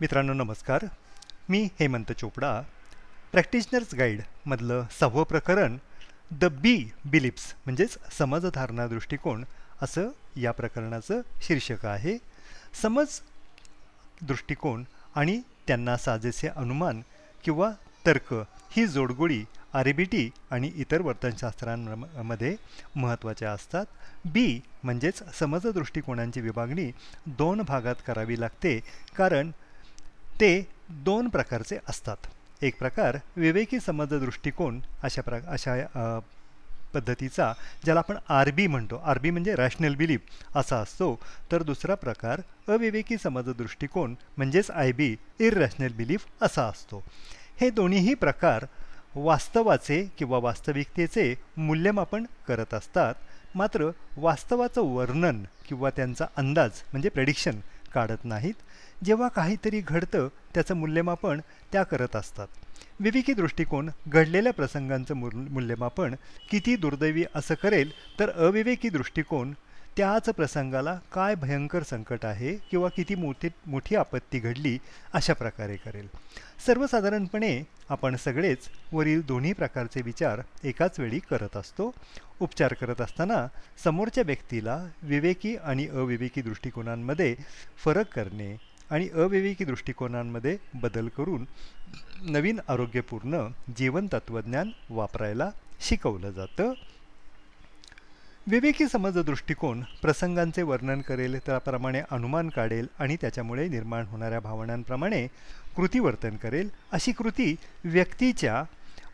मित्रांनो नमस्कार. मी हेमंत चोपडा प्रॅक्टिशनर्स गाईडमधलं सहावं प्रकरण द बी बिलिप्स म्हणजेच समजधारणा दृष्टिकोन असं या प्रकरणाचं शीर्षक आहे. समज दृष्टिकोन आणि त्यांना साजेसे अनुमान किंवा तर्क ही जोडगोळी आर बी टी आणि इतर वर्तनशास्त्रांमध्ये महत्त्वाच्या असतात. बी म्हणजेच समज दृष्टिकोनांची विभागणी दोन भागात करावी लागते कारण ते दोन प्रकारचे असतात. एक प्रकार विवेकी समज दृष्टिकोन अशा प्र अशा पद्धतीचा ज्याला आपण आर बी म्हणतो. आर बी म्हणजे रॅशनल बिलीफ असा असतो. तर दुसरा प्रकार अविवेकी समज दृष्टिकोन म्हणजेच आय बी इररॅशनल बिलीफ असा असतो. हे दोन्हीही प्रकार वास्तवाचे किंवा वास्तविकतेचे मूल्यमापन करत असतात. मात्र वास्तवाचं वर्णन किंवा त्यांचा अंदाज म्हणजे प्रेडिक्शन काढत नाहीत. जेव्हा काहीतरी घडतं त्याचं मूल्यमापन त्या करत असतात. विवेकी दृष्टिकोन घडलेल्या प्रसंगांचं मूल्यमापन किती दुर्दैवी असं करेल तर अविवेकी दृष्टिकोन त्याच प्रसंगाला काय भयंकर संकट आहे किंवा किती मोठी मोठी आपत्ती घडली अशा प्रकारे करेल. सर्वसाधारणपणे आपण सगळेच वरील दोन्ही प्रकारचे विचार एकाच वेळी करत असतो. उपचार करत असताना समोरच्या व्यक्तीला विवेकी आणि अविवेकी दृष्टिकोनांमध्ये फरक करणे आणि अविवेकी दृष्टिकोनांमध्ये बदल करून नवीन आरोग्यपूर्ण जीवन तत्त्वज्ञान वापरायला शिकवलं जातं. विवेकी समज दृष्टिकोन प्रसंगांचे वर्णन करेल त्याप्रमाणे अनुमान काढेल आणि त्याच्यामुळे निर्माण होणाऱ्या भावनांप्रमाणे कृती वर्तन करेल. अशी कृती व्यक्तीच्या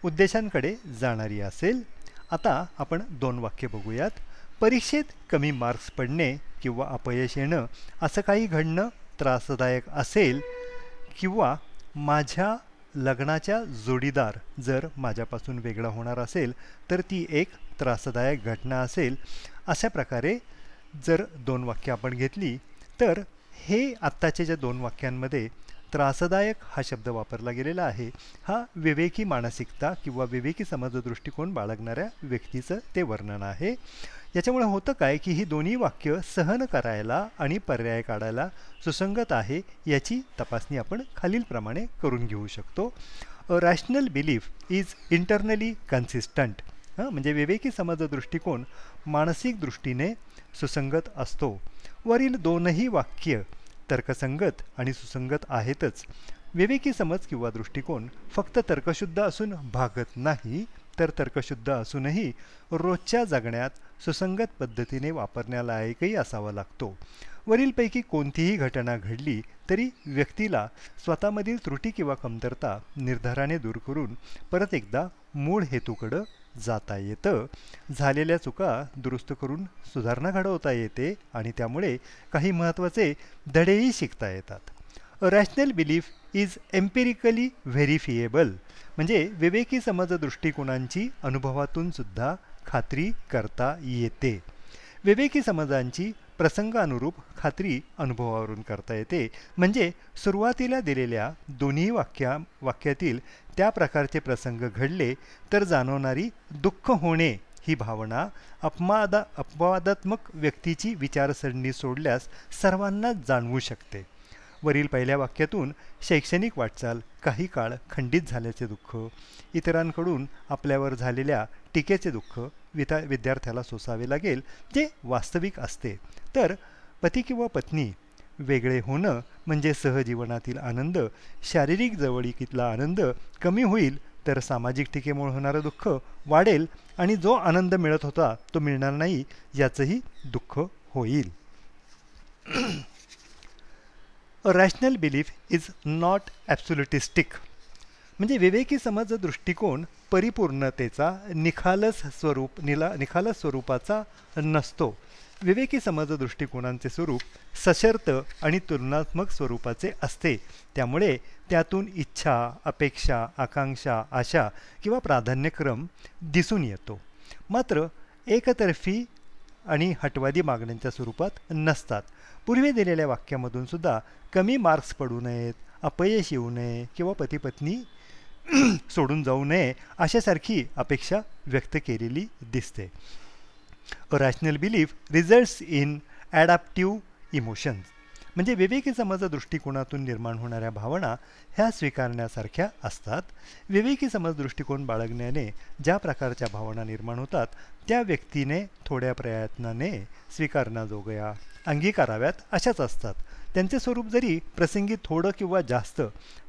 उद्देशांकडे जाणारी असेल. आता आपण दोन वाक्य बघूयात. परीक्षेत कमी मार्क्स पडणे किंवा अपयश येणं असं काही घडणं त्रासदायक असेल किंवा माझ्या लग्नाच्या जोडीदार जर माझ्यापासून वेगळा होणार असेल तर ती एक त्रासदायक घटना असेल. अशा प्रकारे जर दोन वाक्य आपण घेतली तर हे आत्ताच्या ज्या दोन वाक्यांमध्ये त्रासदायक हा शब्द वापरला गेलेला आहे हा विवेकी मानसिकता किंवा विवेकी समज दृष्टिकोन बाळगणाऱ्या व्यक्तीचं ते वर्णन आहे. याच्यामुळे होतं काय की ही दोन्ही वाक्य सहन करायला आणि पर्याय काढायला सुसंगत आहे याची तपासणी आपण खालीलप्रमाणे करून घेऊ शकतो. A rational belief is internally consistent हां म्हणजे विवेकी समज दृष्टिकोन मानसिक दृष्टीने सुसंगत असतो. वरील दोनही वाक्य तर्कसंगत आणि सुसंगत आहेतच. विवेकी समज किंवा दृष्टिकोन फक्त तर्कशुद्ध असून भागत नाही तर तर्कशुद्ध असूनही रोजच्या जगण्यात सुसंगत पद्धतीने वापरण्यालायकही असावा लागतो. वरीलपैकी कोणतीही घटना घडली तरी व्यक्तीला स्वतःमधील त्रुटी किंवा कमतरता निर्धाराने दूर करून परत एकदा मूळ हेतूकडं जाता येतं. झालेल्या चुका दुरुस्त करून सुधारणा घडवता येते आणि त्यामुळे काही महत्त्वाचे धडेही शिकता येतात. Rational belief is empirically verifiable म्हणजे विवेकी समज दृष्टिकोनांची अनुभवातून सुद्धा खात्री करता येते. विवेकी समजांची प्रसंगानुरूप खात्री अनुभवावरून करता येते. म्हणजे सुरुवातीला दिलेल्या दोन्ही वाक्या वाक्यातील त्या प्रकारचे प्रसंग घडले तर जाणवणारी दुःख होणे ही भावना अपमादा अपवादात्मक व्यक्तीची विचारसरणी सोडल्यास सर्वांनाच जाणवू शकते. वरील पहिल्या वाक्यातून शैक्षणिक वाटचाल काही काळ खंडित झाल्याचे दुःख इतरांकडून आपल्यावर झालेल्या टीकेचे दुःख विता विद्यार्थ्याला सोसावे लागेल जे वास्तविक असते. तर पती किंवा पत्नी वेगळे होणं म्हणजे सहजीवनातील आनंद शारीरिक जवळीकीतला आनंद कमी होईल तर सामाजिक टीकेमुळे होणारं दुःख वाढेल आणि जो आनंद मिळत होता तो मिळणार नाही याचंही दुःख होईल. A rational belief is not absolutistic म्हणजे विवेकी समज दृष्टिकोन परिपूर्णतेचा निखालस स्वरूप निला निखालस स्वरूपाचा नसतो. विवेकी समज दृष्टिकोनांचे स्वरूप सशर्त आणि तुलनात्मक स्वरूपाचे असते. त्यामुळे त्यातून इच्छा अपेक्षा आकांक्षा आशा किंवा प्राधान्यक्रम दिसून येतो. मात्र एकतर्फी आणि हटवादी मागण्यांच्या स्वरूपात नसतात. पूर्वी दिलेल्या वाक्यामधून सुद्धा कमी मार्क्स पडू नयेत अपयश येऊ नये किंवा पतीपत्नी सोडून जाऊ नये अशासारखी अपेक्षा व्यक्त केलेली दिसते. A rational belief results in adaptive emotions म्हणजे विवेकी समाज दृष्टिकोनातून निर्माण होणाऱ्या भावना ह्या स्वीकारण्यासारख्या असतात. विवेकी समज दृष्टिकोन बाळगण्याने ज्या प्रकारच्या भावना निर्माण होतात त्या व्यक्तीने थोड्या प्रयत्नाने स्वीकारण्याजोगया अंगीकाराव्यात अशाच असतात. त्यांचे स्वरूप जरी प्रसंगी थोडं किंवा जास्त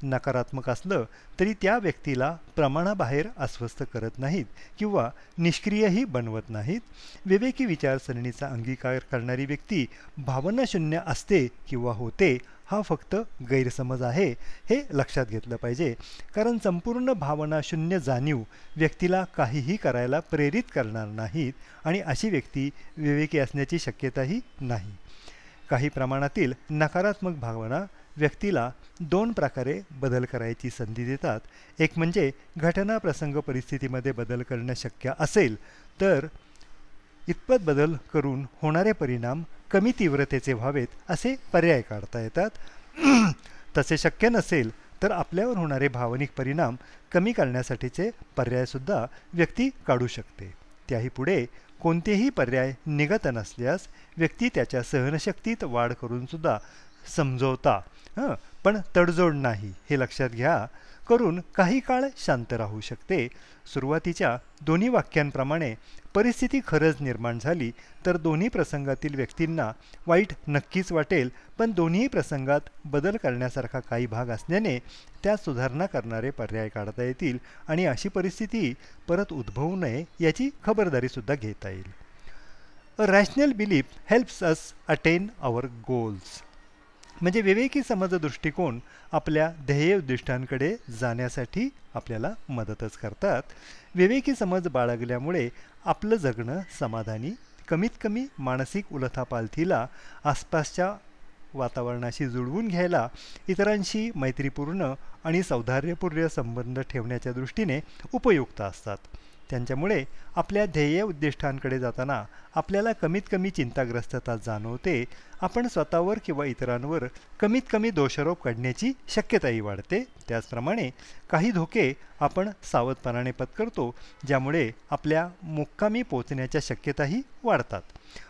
नकारात्मक असलं तरी त्या व्यक्तीला प्रमाणाबाहेर अस्वस्थ करत नाहीत किंवा निष्क्रियही बनवत नाहीत. विवेकी विचारसरणीचा अंगीकार करणारी व्यक्ती भावनाशून्य असते किंवा होते हा फक्त गैरसमज आहे हे लक्षात घेतलं पाहिजे. कारण संपूर्ण भावनाशून्य जाणीव व्यक्तीला काहीही करायला प्रेरित करणार नाहीत आणि अशी व्यक्ती विवेकी असण्याची शक्यताही नाही. काही प्रमाणातील नकारात्मक भावना व्यक्तीला दोन प्रकारे बदल करायची संधी देतात. एक म्हणजे घटना प्रसंग परिस्थितीमध्ये बदल करणं शक्य असेल तर इतपत बदल करून होणारे परिणाम कमी तीव्रतेचे व्हावेत असे पर्याय काढता येतात. तसे शक्य नसेल तर आपल्यावर होणारे भावनिक परिणाम कमी करण्यासाठीचे पर्यायसुद्धा व्यक्ती काढू शकते. त्याही पुढे कोणतेही पर्याय निघत नसल्यास व्यक्ती त्याच्या सहनशक्तीत वाढ करूनसुद्धा समजवता हं पण तडजोड नाही हे लक्षात घ्या. करून काही काळ शांत राहू शकते. सुरुवातीच्या दोन्ही वाक्यांप्रमाणे परिस्थिती खरंच निर्माण झाली तर दोन्ही प्रसंगातील व्यक्तींना वाईट नक्कीच वाटेल पण दोन्ही प्रसंगात बदल करण्यासारखा काही भाग असल्याने त्या सुधारणा करणारे पर्याय काढता येतील आणि अशी परिस्थिती परत उद्भवू नये याची खबरदारीसुद्धा घेता येईल. A rational belief helps us attain our goals म्हणजे विवेकी समज दृष्टिकोन आपल्या ध्येय उद्दिष्टांकडे जाण्यासाठी आपल्याला मदतच करतात. विवेकी समज बाळगल्यामुळे आपलं जगणं समाधानी कमीत कमी मानसिक उलथापालथीला आसपासच्या वातावरणाशी जुळवून घ्यायला इतरांशी मैत्रीपूर्ण आणि सौधार्यपूर्ण संबंध ठेवण्याच्या दृष्टीने उपयुक्त असतात. त्यांच्यामुळे आपल्या ध्येय उद्दिष्टांकडे जाताना आपल्याला कमीत कमी चिंताग्रस्तता जाणवते. आपण स्वतःवर किंवा इतरांवर कमीत कमी दोषारोप काढण्याची शक्यताही वाढते. त्याचप्रमाणे काही धोके आपण सावधपणाने पत्करतो ज्यामुळे आपल्या मुक्कामी पोचण्याच्या शक्यताही वाढतात.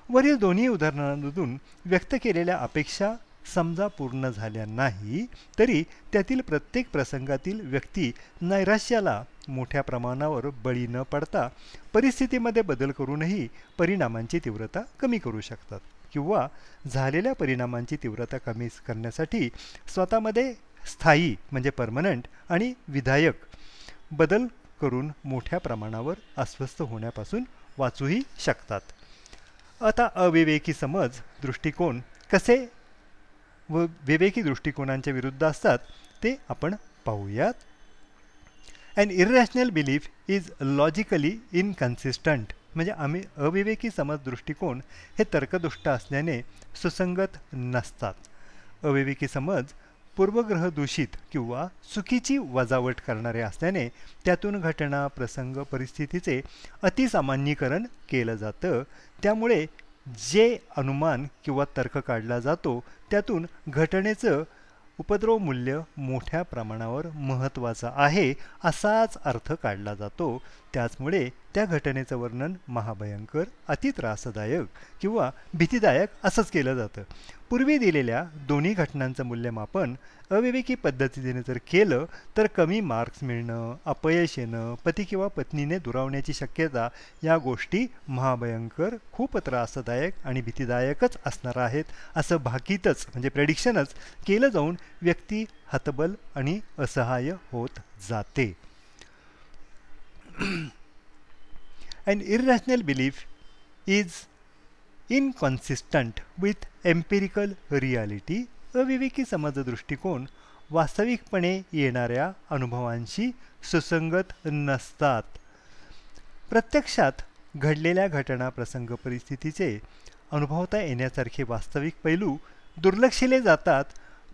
वरील दोन्ही उदाहरणांमधून व्यक्त केलेल्या अपेक्षा समजा पूर्ण झाल्या नाही तरी त्यातील प्रत्येक प्रसंगातील व्यक्ती नैराश्याला मोठ्या प्रमाणावर बळी न पडता परिस्थितीमध्ये बदल करूनही परिणामांची तीव्रता कमी करू शकतात किंवा झालेल्या परिणामांची तीव्रता कमी करण्यासाठी स्वतःमध्ये स्थायी म्हणजे परमनंट आणि विधायक बदल करून मोठ्या प्रमाणावर अस्वस्थ होण्यापासून वाचूही शकतात. आता अविवेकी समज दृष्टिकोन कसे व विवेकी दृष्टिकोनांच्या विरुद्ध असतात ते आपण पाहूयात. And irrational belief is logically inconsistent म्हणजे आम्ही अविवेकी समज दृष्टिकोन हे तर्कदुष्ट असल्याने सुसंगत नसतात. अविवेकी समज पूर्वग्रह दूषित किंवा चुकीची वजावट करणारे असल्याने त्यातून घटना प्रसंग परिस्थितीचे अतिसामान्यीकरण केलं जातं. त्यामुळे जे अनुमान किंवा तर्क काढला जातो त्यातून घटनेचं उपद्रव मूल्य मोठ्या प्रमाणावर महत्त्वाचं आहे असाच अर्थ काढला जातो. त्याचमुळे त्या घटनेचं वर्णन महाभयंकर अतित्रासदायक किंवा भीतीदायक असंच केलं जातं. पूर्वी दिलेल्या दोन्ही घटनांचं मूल्यमापन अविवेकी पद्धतीने जर केलं तर कमी मार्क्स मिळणं अपयश येणं पती किंवा पत्नीने दुरावण्याची शक्यता या गोष्टी महाभयंकर खूप त्रासदायक आणि भीतीदायकच असणार आहेत असं भाकीतच म्हणजे प्रेडिक्शनच केलं जाऊन व्यक्ती हतबल आणि असहाय्य होत जाते. An irrational belief is inconsistent with empirical reality अविवेकी समाजदृष्टिकोन वास्तविकपणे येणाऱ्या अनुभवांशी सुसंगत नसतात. प्रत्यक्षात घडलेल्या घटना प्रसंग परिस्थितीचे अनुभवता येण्यासारखे वास्तविक पैलू दुर्लक्षिले जातात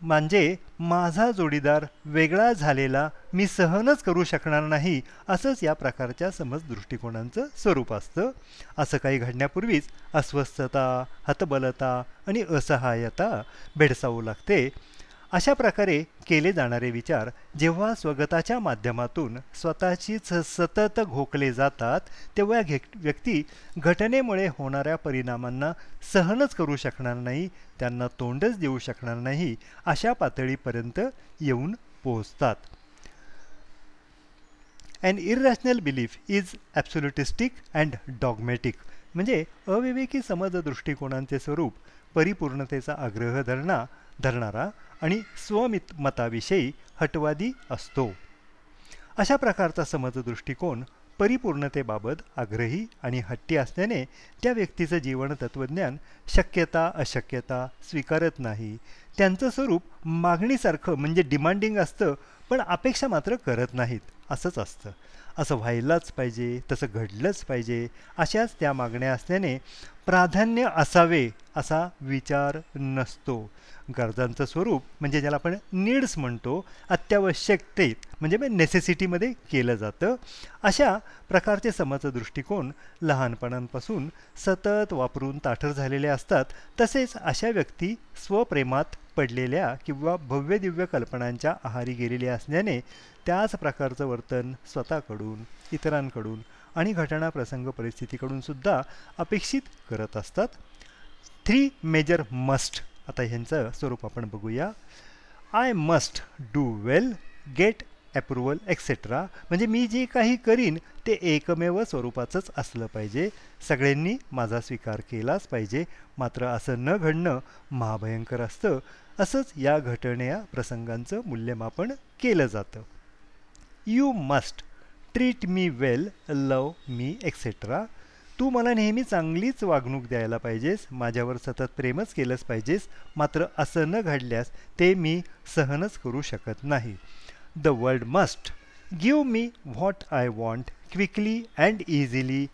म्हणजे माझा जोडीदार वेगळा झालेला मी सहनच करू शकणार नाही असंच या प्रकारच्या समज दृष्टिकोनांचं स्वरूप असतं. असं काही घडण्यापूर्वीच अस्वस्थता हतबलता आणि असहाय्यता भेडसावू लागते. अशा प्रकारे केले जाणारे विचार जेव्हा स्वगताच्या माध्यमातून स्वतःचीच सतत घोकले जातात तेव्हा घे व्यक्ती घटनेमुळे होणाऱ्या परिणामांना सहनच करू शकणार नाही त्यांना तोंडच देऊ शकणार नाही अशा पातळीपर्यंत येऊन पोहोचतात. And irrational belief is absolutistic and dogmatic म्हणजे अविवेकी समज दृष्टिकोनांचे स्वरूप परिपूर्णतेचा आग्रह धरणा धरणारा आणि स्वमित मताविषयी हटवादी असतो. अशा प्रकारचा समज दृष्टिकोन परिपूर्णतेबाबत आग्रही आणि हट्टी असल्याने त्या व्यक्तीचं जीवन तत्त्वज्ञान शक्यता अशक्यता स्वीकारत नाही. त्यांचं स्वरूप मागणीसारखं म्हणजे डिमांडिंग असतं पण अपेक्षा मात्र करत नाहीत असंच असतं. असं व्हायलाच पाहिजे तसं घडलंच पाहिजे अशाच त्या मागण्या असल्याने प्राधान्य असावे असा विचार नसतो. गरजांचं स्वरूप म्हणजे ज्याला आपण नीड्स म्हणतो अत्यावश्यकतेत म्हणजे नेसेसिटीमध्ये केलं जातं. अशा प्रकारचे समज दृष्टिकोन लहानपणांपासून सतत वापरून ताठर झालेले असतात. तसेच अशा व्यक्ती स्वप्रेमात पडलेल्या किंवा भव्य दिव्य कल्पनांच्या आहारी गेलेल्या असल्याने त्याच प्रकारचं वर्तन स्वतःकडून इतरांकडून आणि घटना प्रसंग परिस्थितीकडून सुद्धा अपेक्षित करत असतात. थ्री मेजर मस्ट आता ह्यांचं स्वरूप आपण बघूया. I must do well get approval etcetera म्हणजे मी जे काही करीन ते एकमेव स्वरूपाचंच असलं पाहिजे. सगळ्यांनी माझा स्वीकार केलाच पाहिजे. मात्र असं न घडणं महाभयंकर असतं. असंच या घटने या प्रसंगांचं मूल्यमापन केलं जातं. You must treat me well love me etcetera तू मला नेहमी चांगलीच वागणूक द्यायला पाहिजेस माझ्यावर सतत प्रेमच केलंच पाहिजेस मात्र असं न घडल्यास ते मी सहनच करू शकत नाही. The world must give me what I want quickly and easily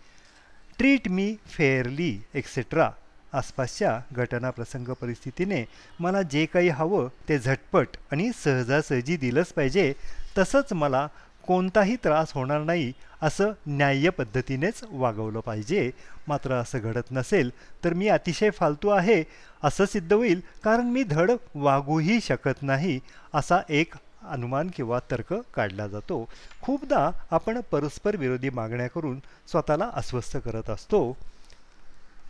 treat me fairly etcetera आसपासच्या घटना प्रसंग परिस्थितीने मला जे काही हवं ते झटपट आणि सहजासहजी दिलंच पाहिजे तसंच मला कोणताही त्रास होणार नाही असं न्याय्य पद्धतीनेच वागवलं पाहिजे. मात्र असं घडत नसेल तर मी अतिशय फालतू आहे असं सिद्ध होईल कारण मी धड वागूही शकत नाही असा एक अनुमान किंवा तर्क काढला जातो. खूपदा आपण परस्पर विरोधी मागण्या करून स्वतःला अस्वस्थ करत असतो.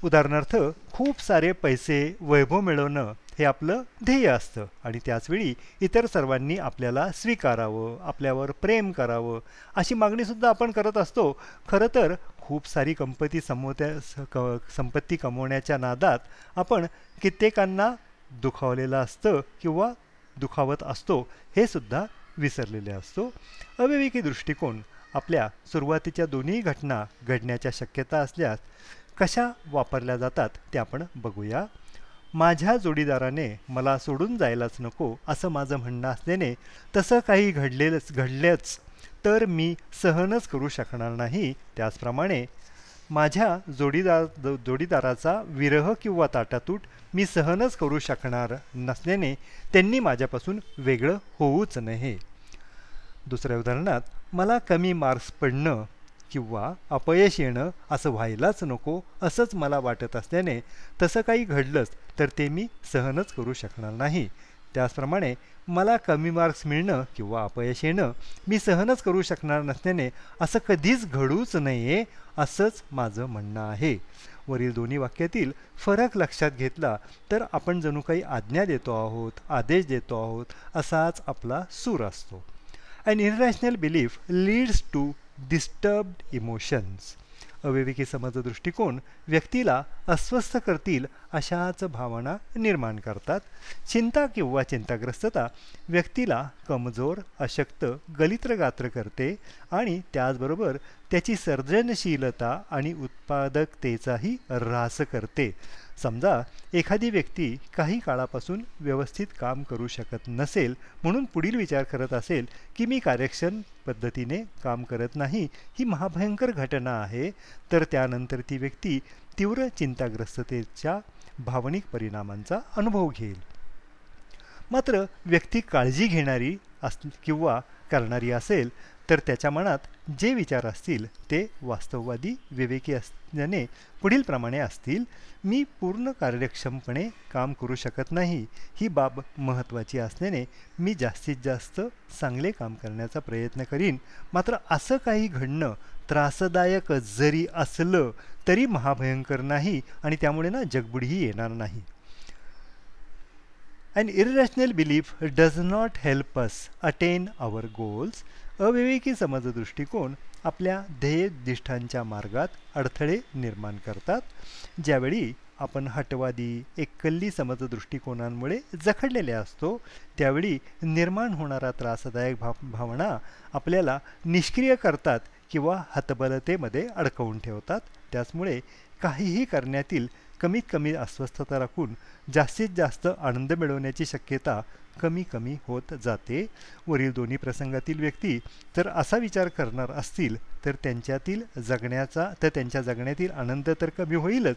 उदाहरणार्थ खूप सारे पैसे वैभव मिळवणं हे आपलं ध्येय असतं. आणि त्याचवेळी इतर सर्वांनी आपल्याला स्वीकारावं आपल्यावर प्रेम करावं अशी मागणीसुद्धा आपण करत असतो. खरं तर खूप सारी कंपती समोत्या क संपत्ती कमवण्याच्या नादात आपण कित्येकांना दुखावलेलं असतं किंवा दुखावत असतो हे सुद्धा विसरलेले असतो. अविवेकी दृष्टिकोन आपल्या सुरुवातीच्या दोन्ही घटना घडण्याच्या शक्यता असल्यास कशा वापरल्या जातात ते आपण बघूया. माझ्या जोडीदाराने मला सोडून जायलाच नको असं माझं म्हणणं असल्याने तसं काही घडलेलंच घडलेच तर मी सहनच करू शकणार नाही. त्याचप्रमाणे माझ्या जोडीदार जोडीदाराचा विरह किंवा ताटातूट मी सहनच करू शकणार नसल्याने त्यांनी माझ्यापासून वेगळं होऊच नये. दुसऱ्या उदाहरणात मला कमी मार्क्स पडणं किंवा अपयश येणं असं व्हायलाच नको असंच मला वाटत असल्याने तसं काही घडलंच तर ते मी सहनच करू शकणार नाही. त्याचप्रमाणे मला कमी मार्क्स मिळणं किंवा अपयश येणं मी सहनच करू शकणार नसल्याने असं कधीच घडूच नये असंच माझं म्हणणं आहे. वरील दोन्ही वाक्यातील फरक लक्षात घेतला तर आपण जणू काही आज्ञा देतो आहोत आदेश देतो आहोत असाच आपला सूर असतो. An international belief leads to disturbed emotions अविवेकी समज दृष्टिकोन व्यक्तीला अस्वस्थ करतील अशाच भावना निर्माण करतात. चिंता किंवा चिंताग्रस्तता व्यक्तीला कमजोर अशक्त गलित्रगात्र करते आणि त्याचबरोबर त्याची सर्जनशीलता आणि उत्पादकतेचाही ऱ्हास करते. समजा एखादी व्यक्ती काही काळापासून व्यवस्थित काम करू शकत नसेल म्हणून पुढील विचार करत असेल की मी कार्यक्षम पद्धतीने काम करत नाही ही महाभयंकर घटना आहे तर त्यानंतर ती व्यक्ती तीव्र चिंताग्रस्ततेच्या भावनिक परिणामांचा अनुभव घेईल. मात्र व्यक्ती काळजी घेणारी अस किंवा करणारी असेल तर त्याच्या मनात जे विचार असतील ते वास्तववादी विवेकी असल्याने पुढीलप्रमाणे असतील. मी पूर्ण कार्यक्षमपणे काम करू शकत नाही. ही बाब महत्त्वाची असल्याने मी जास्तीत जास्त चांगले काम करण्याचा प्रयत्न करीन. मात्र असं काही घडणं त्रासदायक जरी असलं तरी महाभयंकर नाही आणि त्यामुळे ना जगबुडीही येणार नाही. And irrational belief does not help us attain our goals अविवेकी समजदृष्टिकोन आपल्या ध्येयोद्दिष्टांच्या मार्गात अडथळे निर्माण करतात. ज्यावेळी आपण हटवादी एकल्ली समजदृष्टिकोनांमुळे जखडलेले असतो त्यावेळी निर्माण होणारा त्रासदायक भाव भावना आपल्याला निष्क्रिय करतात किंवा हतबलतेमध्ये अडकवून ठेवतात. त्याचमुळे काहीही करण्यातील कमीत कमी अस्वस्थता राखून जास्तीत जास्त आनंद मिळवण्याची शक्यता कमी कमी होत जाते. वरील दोन्ही प्रसंगातील व्यक्ती तर असा विचार करणार असतील तर त्यांच्यातील जगण्याचा तर त्यांच्या जगण्यातील आनंद तर कमी होईलच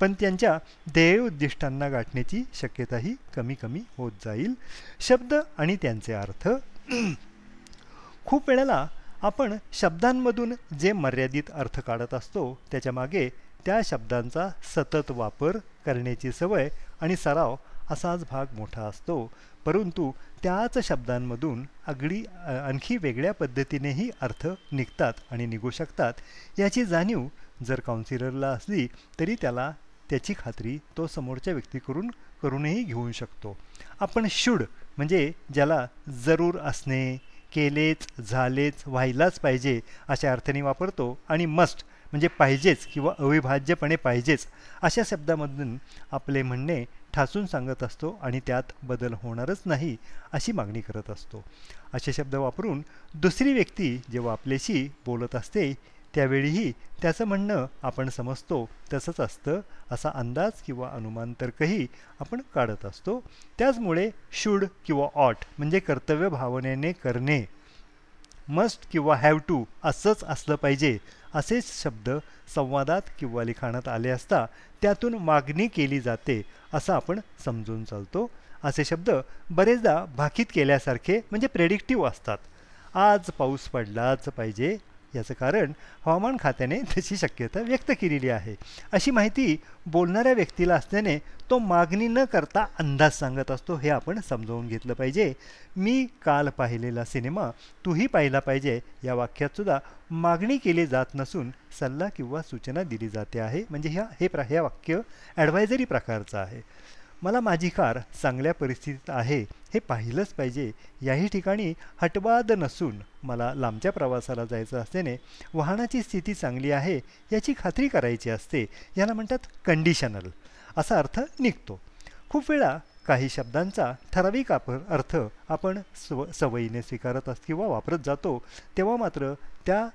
पण त्यांच्या ध्येय उद्दिष्टांना गाठण्याची शक्यताही कमी कमी होत जाईल. शब्द आणि त्यांचे अर्थ. खूप वेळेला आपण शब्दांमधून जे मर्यादित अर्थ काढत असतो त्याच्यामागे त्या शब्दांचा सतत वापर करण्याची सवय आणि सराव असाच भाग मोठा असतो. परंतु त्याच शब्दांमधून अगदी आणखी वेगळ्या पद्धतीनेही अर्थ निघतात आणि निघू शकतात. याची जाणीव जर काउन्सिलरला असली तरी त्याला त्याची खात्री तो समोरच्या व्यक्तीकडून करूनही घेऊ शकतो. आपण शुड म्हणजे ज्याला जरूर असणे केलेच झालेच व्हायलाच पाहिजे अशा अर्थाने वापरतो आणि मस्ट म्हणजे पाहिजेच किंवा अविभाज्यपणे पाहिजेच अशा शब्दामधून आपले म्हणणे ठासून सांगत असतो आणि त्यात बदल होणारच नाही अशी मागणी करत असतो. असे शब्द वापरून दुसरी व्यक्ती जेव्हा आपल्याशी बोलत असते त्यावेळीही त्याचं म्हणणं आपण समजतो तसंच असतं असा अंदाज किंवा अनुमान तर्कही आपण काढत असतो. त्याचमुळे शूड किंवा ऑट म्हणजे कर्तव्य भावनेने करणे. मस्ट किंवा हॅव टू असंच असलं पाहिजे असेच शब्द संवादात किंवा लिखाणात आले असता त्यातून मागणी केली जाते असं आपण समजून चालतो. असे शब्द बरेचदा भाकीत केल्यासारखे म्हणजे प्रेडिक्टिव्ह असतात. आज पाऊस पडलाच पाहिजे याचं कारण हवामान खात्याने तशी शक्यता व्यक्त केलेली आहे. अशी माहिती बोलणाऱ्या व्यक्तीला असल्याने तो मागणी न करता अंदाज सांगत असतो हे आपण समजावून घेतलं पाहिजे. मी काल पाहिलेला सिनेमा तूही पाहिला पाहिजे. या वाक्यातसुद्धा मागणी केली जात नसून सल्ला किंवा सूचना दिली जाते आहे. म्हणजे ह्या हे प्र हे वाक्य ॲडवायझरी प्रकारचं आहे. मला माझी कार चांगल्या परिस्थितीत आहे हे पाहिलंच पाहिजे. याही ठिकाणी हटवाद नसून मला लांबच्या प्रवासाला जायचं असल्याने वाहनाची स्थिती चांगली आहे याची खात्री करायची असते. याला म्हणतात कंडिशनल असा अर्थ निघतो. खूप वेळा काही शब्दांचा ठराविक आप अर्थ आपण स्व सवयीने स्वीकारत अस किंवा वापरत जातो तेव्हा मात्र त्या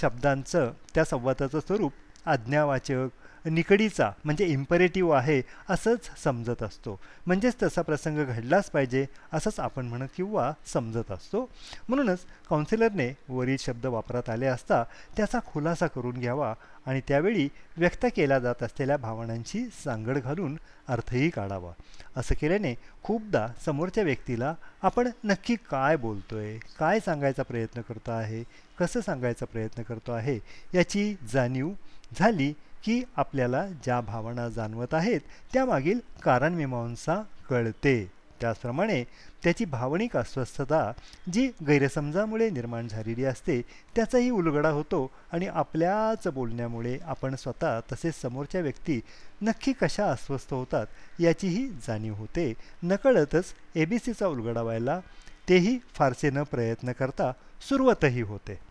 शब्दांचं त्या संवादाचं स्वरूप आज्ञावाचक निकडीचा म्हणजे इम्परेटिव्ह आहे असंच समजत असतो. म्हणजेच तसा प्रसंग घडलाच पाहिजे असंच आपण म्हणत किंवा समजत असतो. म्हणूनच काउन्सिलरने वरील शब्द वापरात आले असता त्याचा खुलासा करून घ्यावा आणि त्यावेळी व्यक्त केल्या जात असलेल्या भावनांची सांगड घालून अर्थही काढावा. असं केल्याने खूपदा समोरच्या व्यक्तीला आपण नक्की काय बोलतोय काय सांगायचा प्रयत्न करतो आहे कसं सांगायचा प्रयत्न करतो आहे याची जाणीव झाली की आपल्याला ज्या भावना जाणवत आहेत त्यामागील कारणमीमांसा कळते. त्याचप्रमाणे त्याची भावनिक अस्वस्थता जी गैरसमजामुळे निर्माण झालेली असते त्याचाही उलगडा होतो आणि आपल्याच बोलण्यामुळे आपण स्वतः तसेच समोरच्या व्यक्ती नक्की कशा अस्वस्थ होतात याचीही जाणीव होते. नकळतच ए बी सीचा उलगडा व्हायला तेही फारसे न प्रयत्न करता सुरुवातही होते.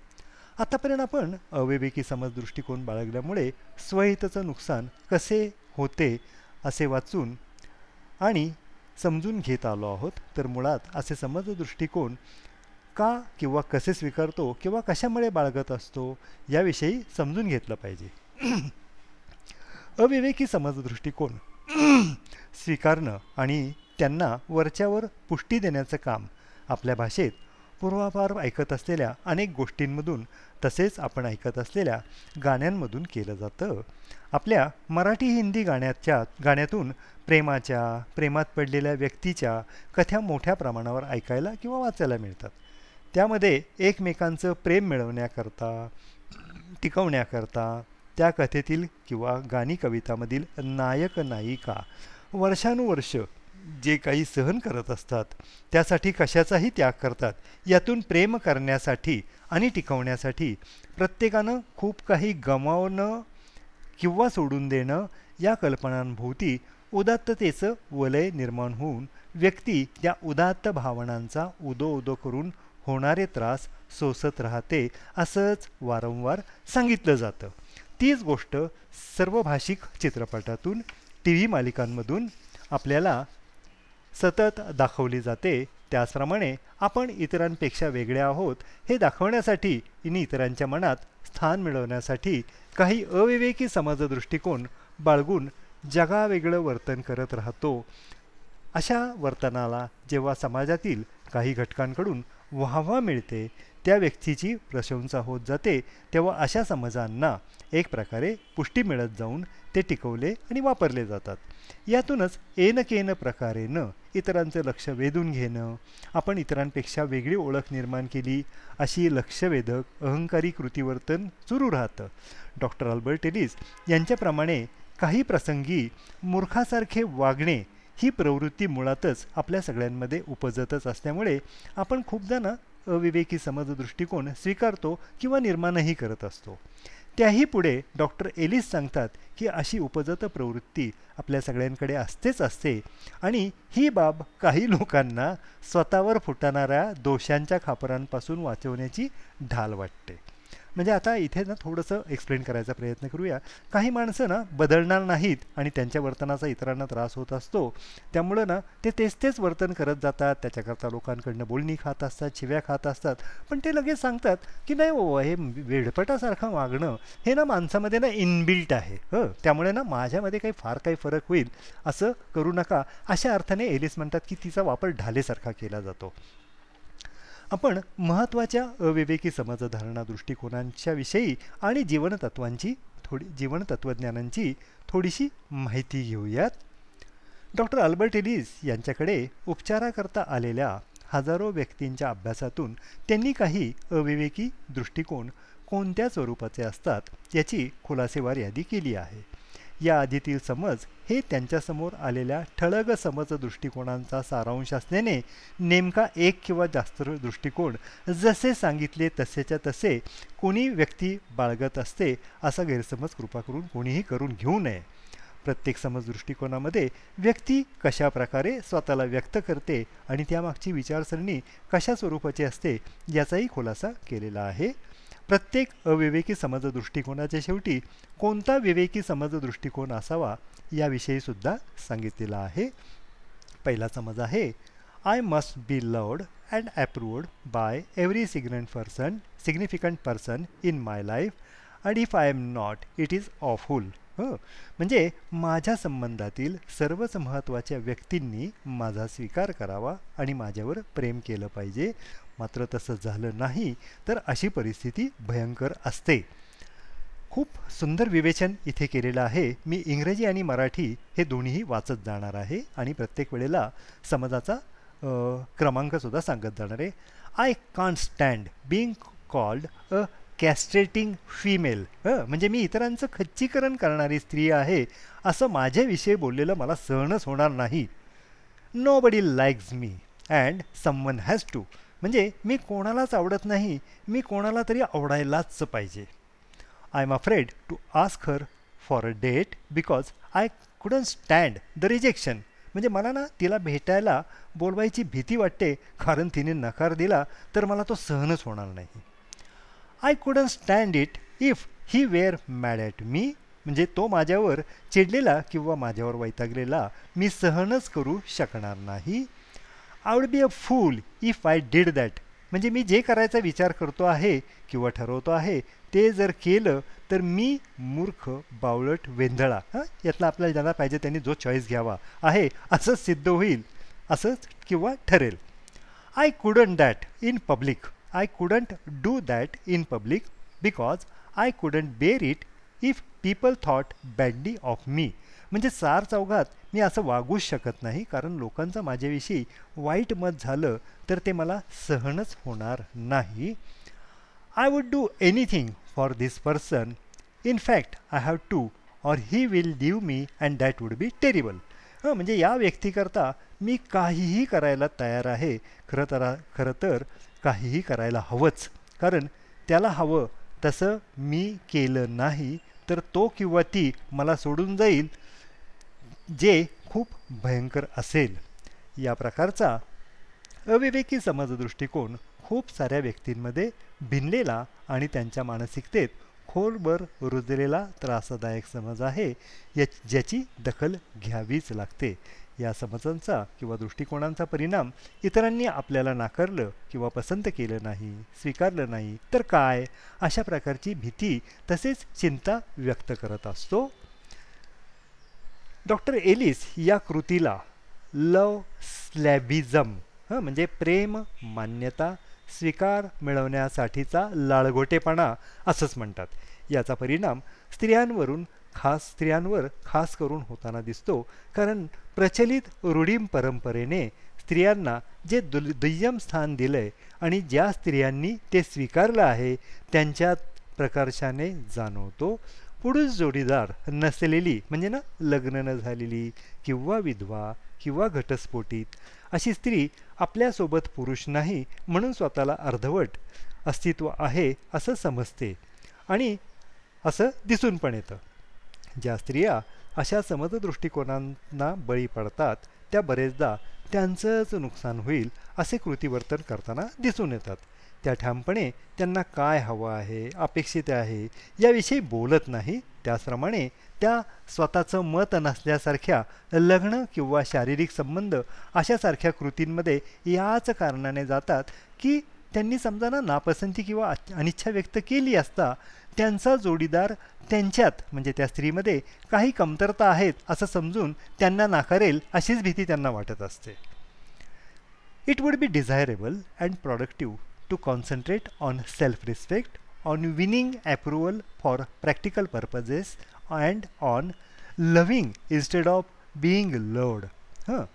आतापर्यंत आपण अविवेकी समज दृष्टिकोन बाळगल्यामुळे स्वहिताचं नुकसान कसे होते असे वाचून आणि समजून घेत आलो आहोत. तर मुळात असे समज दृष्टिकोन का किंवा कसे स्वीकारतो किंवा कशामुळे बाळगत असतो याविषयी समजून घेतलं पाहिजे. अविवेकी समज दृष्टिकोन स्वीकारणं आणि त्यांना वरच्यावर पुष्टी देण्याचं काम आपल्या भाषेत पूर्वापार ऐकत असलेल्या अनेक गोष्टींमधून तसेच आपण ऐकत असलेल्या गाण्यांमधून केलं जातं. आपल्या मराठी हिंदी गाण्याच्या गाण्यातून प्रेमाच्या प्रेमात पडलेल्या व्यक्तीच्या कथा मोठ्या प्रमाणावर ऐकायला किंवा वाचायला मिळतात. त्यामध्ये एकमेकांचं प्रेम मिळवण्याकरता टिकवण्याकरता त्या कथेतील किंवा गाणी कवितामधील नायक नायिका वर्षानुवर्ष जे काही सहन करत असतात त्यासाठी कशाचाही त्याग करतात. यातून प्रेम करण्यासाठी आणि टिकवण्यासाठी प्रत्येकानं खूप काही गमावणं किंवा सोडून देणं या कल्पनांभोवती उदात्ततेचं वलय निर्माण होऊन व्यक्ती त्या उदात्त भावनांचा उदो उदो करून होणारे त्रास सोसत राहते असंच वारंवार सांगितलं जातं. तीच गोष्ट सर्व भाषिक चित्रपटातून टी व्ही मालिकांमधून आपल्याला सतत दाखवली जाते. त्याचप्रमाणे आपण इतरांपेक्षा वेगळे आहोत हे दाखवण्यासाठी आणि इतरांच्या मनात स्थान मिळवण्यासाठी काही अविवेकी समाजदृष्टिकोन बाळगून जगावेगळं वर्तन करत राहतो. अशा वर्तनाला जेव्हा समाजातील काही घटकांकडून वाहवा मिळते त्या व्यक्तीची प्रशंसा होत जाते तेव्हा अशा समजांना एक प्रकारे पुष्टी मिळत जाऊन ते टिकवले आणि वापरले जातात. यातूनच एन केन प्रकारेनं इतरांचं लक्ष वेधून घेणं आपण इतरांपेक्षा वेगळी ओळख निर्माण केली अशी लक्षवेधक अहंकारी कृतीवर्तन सुरू राहतं. डॉक्टर अल्बर्ट एलिस यांच्याप्रमाणे काही प्रसंगी मूर्खासारखे वागणे ही प्रवृत्ती मुळातच आपल्या सगळ्यांमध्ये उपजतच असल्यामुळे आपण खूपदा ना अविवेकी समज दृष्टिकोन स्वीकारतो किंवा निर्माणही करत असतो. त्याही पुढे डॉक्टर एलिस सांगतात की अशी उपजत प्रवृत्ती आपल्या सगळ्यांकडे असतेच असते आणि ही बाब काही लोकांना स्वतःवर फुटणाऱ्या दोषांच्या खापरांपासून वाचवण्याची ढाल वाटते. म्हणजे आता इथे ना थोडंसं एक्सप्लेन करायचा प्रयत्न करूया. काही माणसं ना बदलणार नाहीत आणि त्यांच्या वर्तनाचा इतरांना त्रास होत असतो. त्यामुळं ना ते तेच तेच वर्तन करत जातात. त्याच्याकरता लोकांकडनं बोलणी खात असतात शिव्या खात असतात. पण ते लगेच सांगतात की नाही ओ हे वेडपटासारखं वागणं हे ना माणसामध्ये ना इनबिल्ट आहे. हं त्यामुळे ना माझ्यामध्ये काही फार काही फरक होईल. असं करू नका. अशा अर्थाने एलिस म्हणतात की तिचा वापर ढालेसारखा केला जातो. आपण महत्त्वाच्या अविवेकी समजधारणा दृष्टिकोनांच्या विषयी आणि जीवनतत्वांची थोडी जीवनतत्वज्ञानांची थोडीशी माहिती घेऊयात. डॉक्टर अल्बर्ट एलिस यांच्याकडे उपचाराकरता आलेल्या हजारो व्यक्तींच्या अभ्यासातून त्यांनी काही अविवेकी दृष्टिकोन कोणत्या स्वरूपाचे असतात याची खुलासेवार यादी केली आहे. या आधीतील समज हे त्यांच्यासमोर आलेल्या ठळग समज दृष्टिकोनांचा सारांश असल्याने नेमका एक किंवा जास्त दृष्टिकोन जसे सांगितले तसेच्या तसे कोणी व्यक्ती बाळगत असते असा गैरसमज कृपा करून कोणीही करून घेऊ नये. प्रत्येक समज दृष्टिकोनामध्ये व्यक्ती कशा प्रकारे स्वतःला व्यक्त करते आणि त्यामागची विचारसरणी कशा स्वरूपाची असते याचाही खुलासा केलेला आहे. प्रत्येक अविवेकी समज दृष्टिकोनाच्या शेवटी कोणता विवेकी समज दृष्टिकोन असावा याविषयी सुद्धा सांगितलेला आहे. पहिला समज आहे I must be loved and approved by every significant person significant person in my life and if I am not it is awful म्हणजे माझ्या संबंधातील सर्वच महत्त्वाच्या व्यक्तींनी माझा स्वीकार करावा आणि माझ्यावर प्रेम केलं पाहिजे. मात्र तसं झालं नाही तर अशी परिस्थिती भयंकर असते. खूप सुंदर विवेचन इथे केलेलं आहे. मी इंग्रजी आणि मराठी हे दोन्हीही वाचत जाणार आहे आणि प्रत्येक वेळेला समाजाचा क्रमांकसुद्धा सांगत जाणार आहे. I can't stand being called a castrating female म्हणजे मी इतरांचं खच्चीकरण करणारी स्त्री आहे असं माझ्याविषयी बोललेलं मला सहनच होणार नाही. Nobody likes me and someone has to म्हणजे मी कोणालाच आवडत नाही मी कोणाला तरी आवडायलाच पाहिजे. I am afraid to ask her for a date because I couldn't stand the rejection म्हणजे मला ना तिला भेटायला बोलवायची भीती वाटते कारण तिने नकार दिला तर मला तो सहनच होणार नाही. I couldn't stand it if he were mad at me म्हणजे तो माझ्यावर चिडलेला किंवा माझ्यावर वैतागलेला मी सहनच करू शकणार नाही. I would be a fool if I did that म्हणजे मी जे करायचा विचार करतो आहे किंवा ठरवतो आहे ते जर केलं तर मी मूर्ख बावळट वेंधळा हां? यातला आपल्याला ज्याला पाहिजे त्यांनी जो चॉईस घ्यावा. आहे असंच सिद्ध होईल असंच किंवा ठरेल. I couldn't that in public I couldn't do that in public because I couldn't bear it if people thought badly of me म्हणजे चार चौघात मी असं वागूच शकत नाही कारण लोकांचं माझ्याविषयी वाईट मत झालं तर ते मला सहनच होणार नाही. I would do anything for this person in fact I have to or he will leave me and that would be terrible हां म्हणजे या व्यक्तीकरता मी काहीही करायला तयार आहे खरं तर खरं तर काहीही करायला हवंच. कारण त्याला हवं तसं मी केलं नाही तर तो किंवा ती मला सोडून जाईल. जे खूप भयंकर असेल या प्रकारचा अविवेकी समाजदृष्टिकोन खूप साऱ्या व्यक्तींमध्ये भिनलेला आणि त्यांच्या मानसिकतेत खोलवर रुजलेला त्रासदायक समज आहे या ज्याची दखल घ्यावीच लागते. या समजांचा किंवा दृष्टिकोनांचा परिणाम इतरांनी आपल्याला नाकारलं किंवा पसंत केलं नाही स्वीकारलं नाही तर काय? अशा प्रकारची भीती तसेच चिंता व्यक्त करत असतो. डॉक्टर एलिस या कृतीला लव स्लॅबिझम हं म्हणजे प्रेम मान्यता स्वीकार मिळवण्यासाठीचा लाळगोटेपणा असंच म्हणतात. याचा परिणाम स्त्रियांवरून खास स्त्रियांवर खास करून होताना दिसतो कारण प्रचलित रूढीम परंपरेने स्त्रियांना जे दु दुय्यम स्थान दिलं आहे आणि ज्या स्त्रियांनी ते स्वीकारलं आहे त्यांच्या प्रकर्षाने जाणवतो पुरुष जोडीदार नसलेली म्हणजे ना लग्न न झालेली किंवा विधवा किंवा घटस्फोटीत अशी स्त्री आपल्यासोबत पुरुष नाही म्हणून स्वतःला अर्धवट अस्तित्व आहे असं समजते आणि असं दिसून पण येतं. ज्या स्त्रिया अशा समज दृष्टिकोनांना बळी पडतात त्या बरेचदा त्यांचंच नुकसान होईल असे कृतीवर्तन करताना दिसून येतात. त्या ठामपणे त्यांना काय हवं आहे अपेक्षित आहे याविषयी बोलत नाही. त्याचप्रमाणे त्या स्वतःचं मत नसल्यासारख्या लग्न किंवा शारीरिक संबंध अशासारख्या कृतींमध्ये याच कारणाने जातात की त्यांनी समजा ना नापसंती किंवा अनिच्छा व्यक्त केली असता त्यांचा जोडीदार त्यांच्यात म्हणजे त्या स्त्रीमध्ये काही कमतरता आहेत असं समजून त्यांना नाकारेल अशीच भीती त्यांना वाटत असते. It would be desirable and productive to concentrate on self respect on winning approval for practical purposes and on loving instead of being loved हं.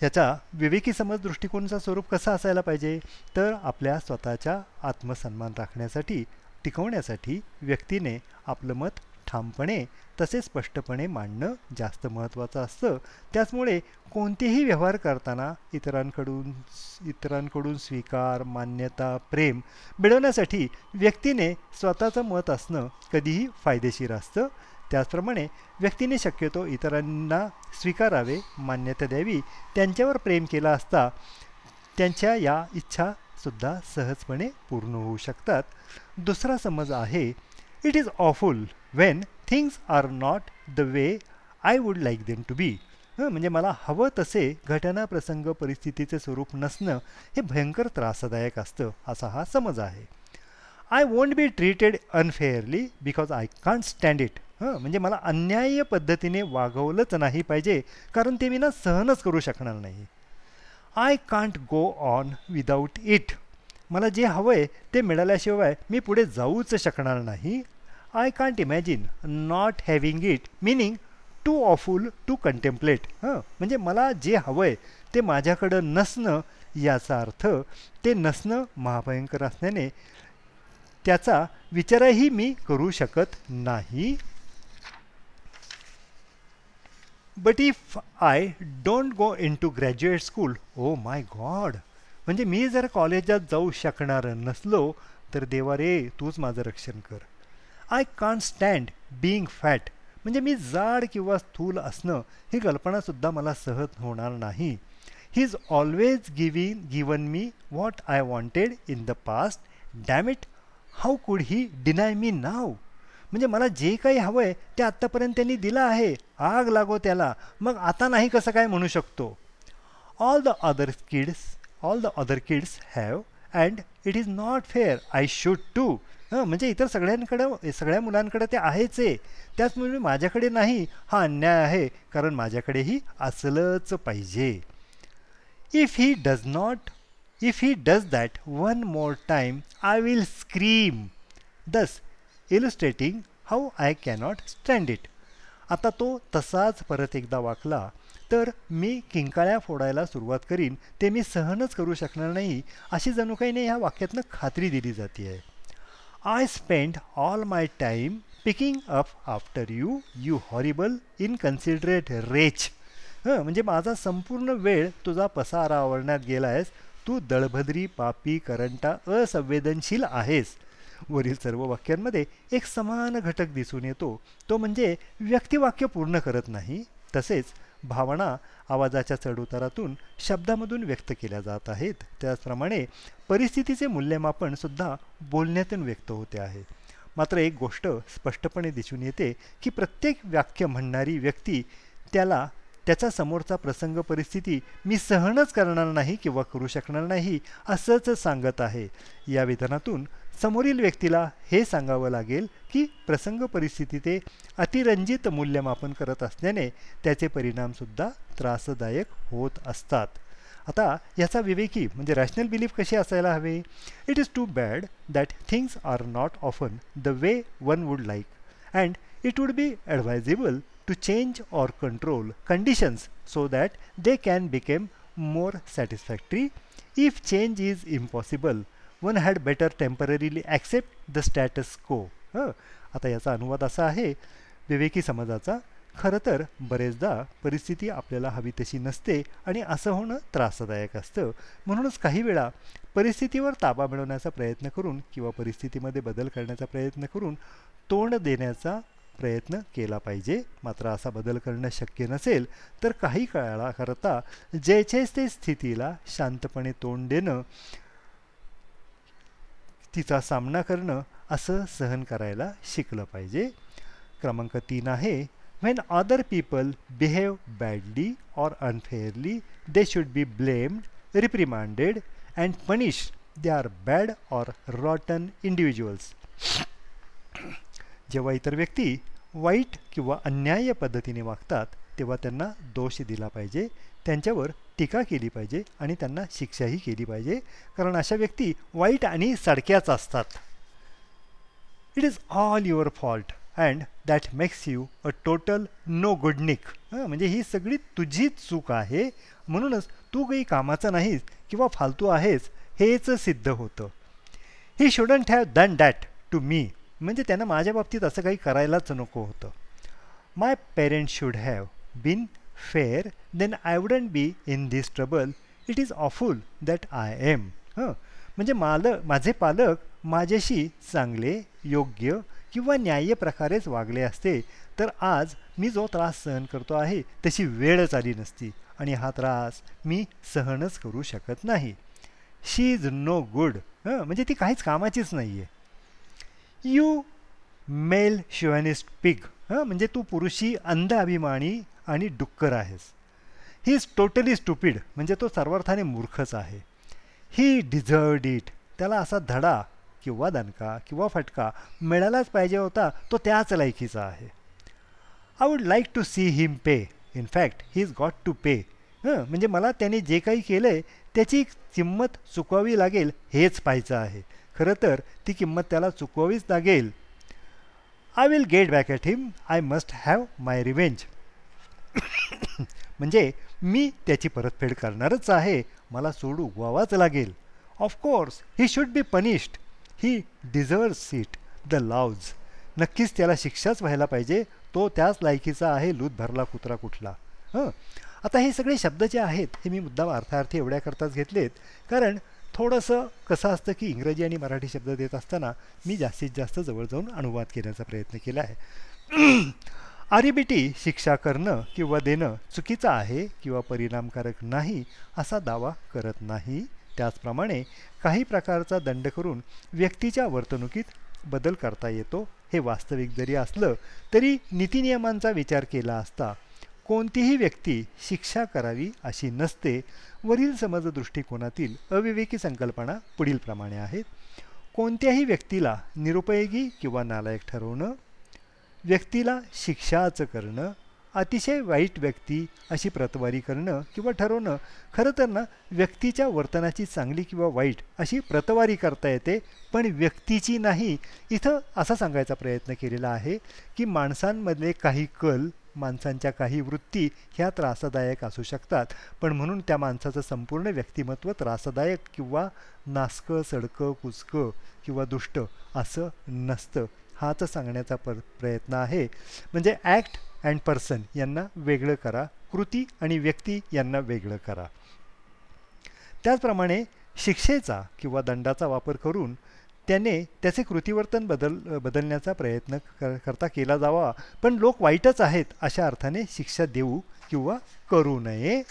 ह्याचा विवेकी समज दृष्टिकोनाचा स्वरूप कसा असायला पाहिजे? तर आपल्या स्वतःच्या आत्मसन्मान राखण्यासाठी टिकवण्यासाठी व्यक्तीने आपलं मत ठामपणे तसे स्पष्टपणे मांडणं जास्त महत्त्वाचं असतं. त्याचमुळे कोणतेही व्यवहार करताना इतरांकडून इतरांकडून स्वीकार मान्यता प्रेम मिळवण्यासाठी व्यक्तीने स्वतःचं मत असणं कधीही फायदेशीर असतं. त्याचप्रमाणे व्यक्तीने शक्यतो इतरांना स्वीकारावे मान्यता द्यावी त्यांच्यावर प्रेम केला असता त्यांच्या या इच्छासुद्धा सहजपणे पूर्ण होऊ शकतात. दुसरा समज आहे it is awful. When things are not the way I would like them to be म्हणजे मला हवं तसे घटना प्रसंग परिस्थितीचे स्वरूप नसणं हे भयंकर त्रासदायक असतं असा हा समज आहे. I won't be treated unfairly because I can't stand it हं म्हणजे मला अन्याय्य पद्धतीने वागवलंच नाही पाहिजे कारण ते मी ना सहनच करू शकणार नाही. I can't go on without it मला जे हवं आहे ते मिळाल्याशिवाय मी पुढे जाऊच शकणार नाही I can't imagine not having it meaning too awful to contemplate हं म्हणजे मला जे हवं आहे ते माझ्याकडं नसणं याचा अर्थ ते नसणं महाभयंकर असल्याने त्याचा विचारही मी करू शकत नाही. But if I don't go into graduate school oh my God म्हणजे मी जर कॉलेजात जाऊ शकणार नसलो तर देवा रे तूच माझं रक्षण कर. I can't stand being fat. म्हणजे मी जाड किंवा स्थूल असणं ही कल्पनासुद्धा मला सहज होणार नाही. He is always giving given me what I wanted in the past damn it how could he deny मी नाव म्हणजे मला जे काही हवं आहे ते आत्तापर्यंत त्यांनी दिलं आहे. आग लागो त्याला. मग आता नाही कसं काय म्हणू शकतो? All the other kids all the other kids have and it is not fair I should too हं म्हणजे इतर सगळ्यांकडं सगळ्या मुलांकडे ते आहेच आहे. त्याचमुळे माझ्याकडे नाही हा अन्याय आहे कारण माझ्याकडेही असलंच पाहिजे. If he does not if he does that one more time I will scream thus illustrating how I cannot stand it आता तो तसाच परत एकदा वाकला तर मी किंकाळ्या फोडायला सुरुवात करीन ते मी सहनच करू शकणार नाही अशी जणू काही नाही ह्या वाक्यातनं खात्री दिली जाते आहे I spend all my time picking up after you you horrible inconsiderate wretch हं म्हणजे माझा संपूर्ण वेळ तुझा पसारा आवरण्यात गेला आहेस. तू दळभद्री पापी करंटा असंवेदनशील आहेस. वरील सर्व वाक्यांमध्ये एक समान घटक दिसून येतो. तो म्हणजे व्यक्तिवाक्य पूर्ण करत नाही तसेच भावना आवाजाच्या चढउतारातून शब्दामधून व्यक्त केल्या जात आहेत. त्याचप्रमाणे परिस्थितीचे मूल्यमापन सुद्धा बोलण्यातून व्यक्त होते आहे. मात्र एक गोष्ट स्पष्टपणे दिसून येते की प्रत्येक वाक्य म्हणणारी व्यक्ती त्याला त्याचा समोरचा प्रसंग परिस्थिती मी सहनच करणार नाही किंवा करू शकणार नाही असंच सांगत आहे. या विधानातून समोरील व्यक्तीला हे सांगावं लागेल की प्रसंग परिस्थिती ते अतिरंजित मूल्यमापन करत असल्याने त्याचे परिणामसुद्धा त्रासदायक होत असतात. आता याचा विवेकी म्हणजे रॅशनल बिलीफ कशी असायला हवे? It is too bad that things are not often the way one would like and it would be advisable to change or control conditions so that they can become more satisfactory if change is impossible one had better temporarily accept the status quo आता याचा अनुवाद असा आहे विवेकी समाजाचा खरं तर बरेचदा परिस्थिती आपल्याला हवी तशी नसते आणि असं होणं त्रासदायक असतं. म्हणूनच काही वेळा परिस्थितीवर ताबा मिळवण्याचा प्रयत्न करून किंवा परिस्थितीमध्ये बदल करण्याचा प्रयत्न करून तोंड देण्याचा प्रयत्न केला पाहिजे. मात्र असा बदल करणं शक्य नसेल तर काही काळाकरता ज्याचेच ते स्थितीला शांतपणे तोंड देणं तिचा सामना करणं असं सहन करायला शिकलं पाहिजे. क्रमांक तीन आहे When other people behave badly or unfairly they should be blamed reprimanded and punished. They are bad or rotten individuals जेव्हा इतर व्यक्ती वाईट किंवा अन्याय पद्धतीने वागतात तेव्हा त्यांना दोष दिला पाहिजे त्यांच्यावर टीका केली पाहिजे आणि त्यांना शिक्षाही केली पाहिजे. कारण अशा व्यक्ती वाईट आणि सडक्याच असतात. It is all your fault and that makes you a total no goodnik म्हणजे ही सगळी तुझीच चूक आहे म्हणूनच तू काही कामाचा नाहीस किंवा फालतू आहेस हेच सिद्ध होतं. He shouldn't have done that to me म्हणजे त्यानं माझ्या बाबतीत असं काही करायलाच नको होतं. My parents should have been fair then I wouldn't be in this trouble it is awful that I am हं म्हणजे माल माझे पालक माझ्याशी चांगले योग्य किंवा न्याय्य प्रकारेच वागले असते तर आज मी जो त्रास सहन करतो आहे तशी वेळच आली नसती आणि हा त्रास मी सहनच करू शकत नाही. She is no good. हं म्हणजे ती काहीच कामाचीच नाही आहे यू मेल शिवानिस्ट पिग. हं म्हणजे तू पुरुषी अंध अभिमानी आणि डुक्कर आहेस. ही इज टोटली स्टुपिड म्हणजे तो सर्वार्थाने मूर्खच आहे. He deserved it. त्याला असा धडा किंवा दणका किंवा फटका मिळालाच पाहिजे होता तो त्याच लायकीचा आहे. I would like to see him pay in fact he is got to pay हं म्हणजे मला त्याने जे काही केलं आहे त्याची किंमत चुकवावी लागेल हेच पाहायचं आहे. खरं तर ती किंमत त्याला चुकवावीच लागेल. I will get back at him I must have my revenge म्हणजे मी त्याची परतफेड करणारच आहे. मला सोड उगवावाच लागेल. Of course he should be punished he deserve seat the louse नक्कीच त्याला शिक्षाच व्हायला पाहिजे. तो त्याच लायकीचा आहे लूत भरला कुत्रा कुठला. हं? आता हे सगळे शब्द जे आहेत हे मी मुद्दाम अर्थार्थी एवढ्याकरताच घेतलेत. कारण थोडंसं कसं असतं की इंग्रजी आणि मराठी शब्द देत असताना मी जास्तीत जास्त जवळ जाऊन अनुवाद केल्याचा प्रयत्न केला आहे. आरिबिटी शिक्षा करणं किंवा देणं चुकीचं आहे किंवा परिणामकारक नाही असा दावा करत नाही. त्याचप्रमाणे काही प्रकारचा दंड करून व्यक्तीच्या वर्तणुकीत बदल करता येतो हे वास्तविक जरी असलं तरी नीतिनियमांचा विचार केला असता कोणतीही व्यक्ती शिक्षा करावी अशी नसते वरील समज दृष्टिकोनातील अविवेकी संकल्पना पुढीलप्रमाणे आहेत. कोणत्याही व्यक्तीला निरुपयोगी किंवा नालायक ठरवणं व्यक्तीला शिक्षाच करणं अतिशय वाईट व्यक्ती अशी प्रतवारी करणं किंवा ठरवणं खरं तर ना व्यक्तीच्या वर्तनाची चांगली किंवा वाईट अशी प्रतवारी करता येते पण व्यक्तीची नाही इथं असा सांगायचा प्रयत्न केलेला आहे की माणसांमधले काही कल माणसांच्या काही वृत्ती ह्या त्रासदायक असू शकतात पण म्हणून त्या माणसाचं संपूर्ण व्यक्तिमत्व त्रासदायक किंवा नासकं सडकं कुचकं किंवा दुष्ट असं नसतं. हाच सांगण्याचा पर प्रयत्न आहे. म्हणजे ॲक्ट अँड पर्सन यांना वेगळं करा. कृती आणि व्यक्ती यांना वेगळं करा. त्याचप्रमाणे शिक्षेचा किंवा दंडाचा वापर करून त्याने त्याचे कृतीवर्तन बदल बदलण्याचा प्रयत्न कर करता केला जावा. पण लोक वाईटच आहेत अशा अर्थाने शिक्षा देऊ किंवा करू नये.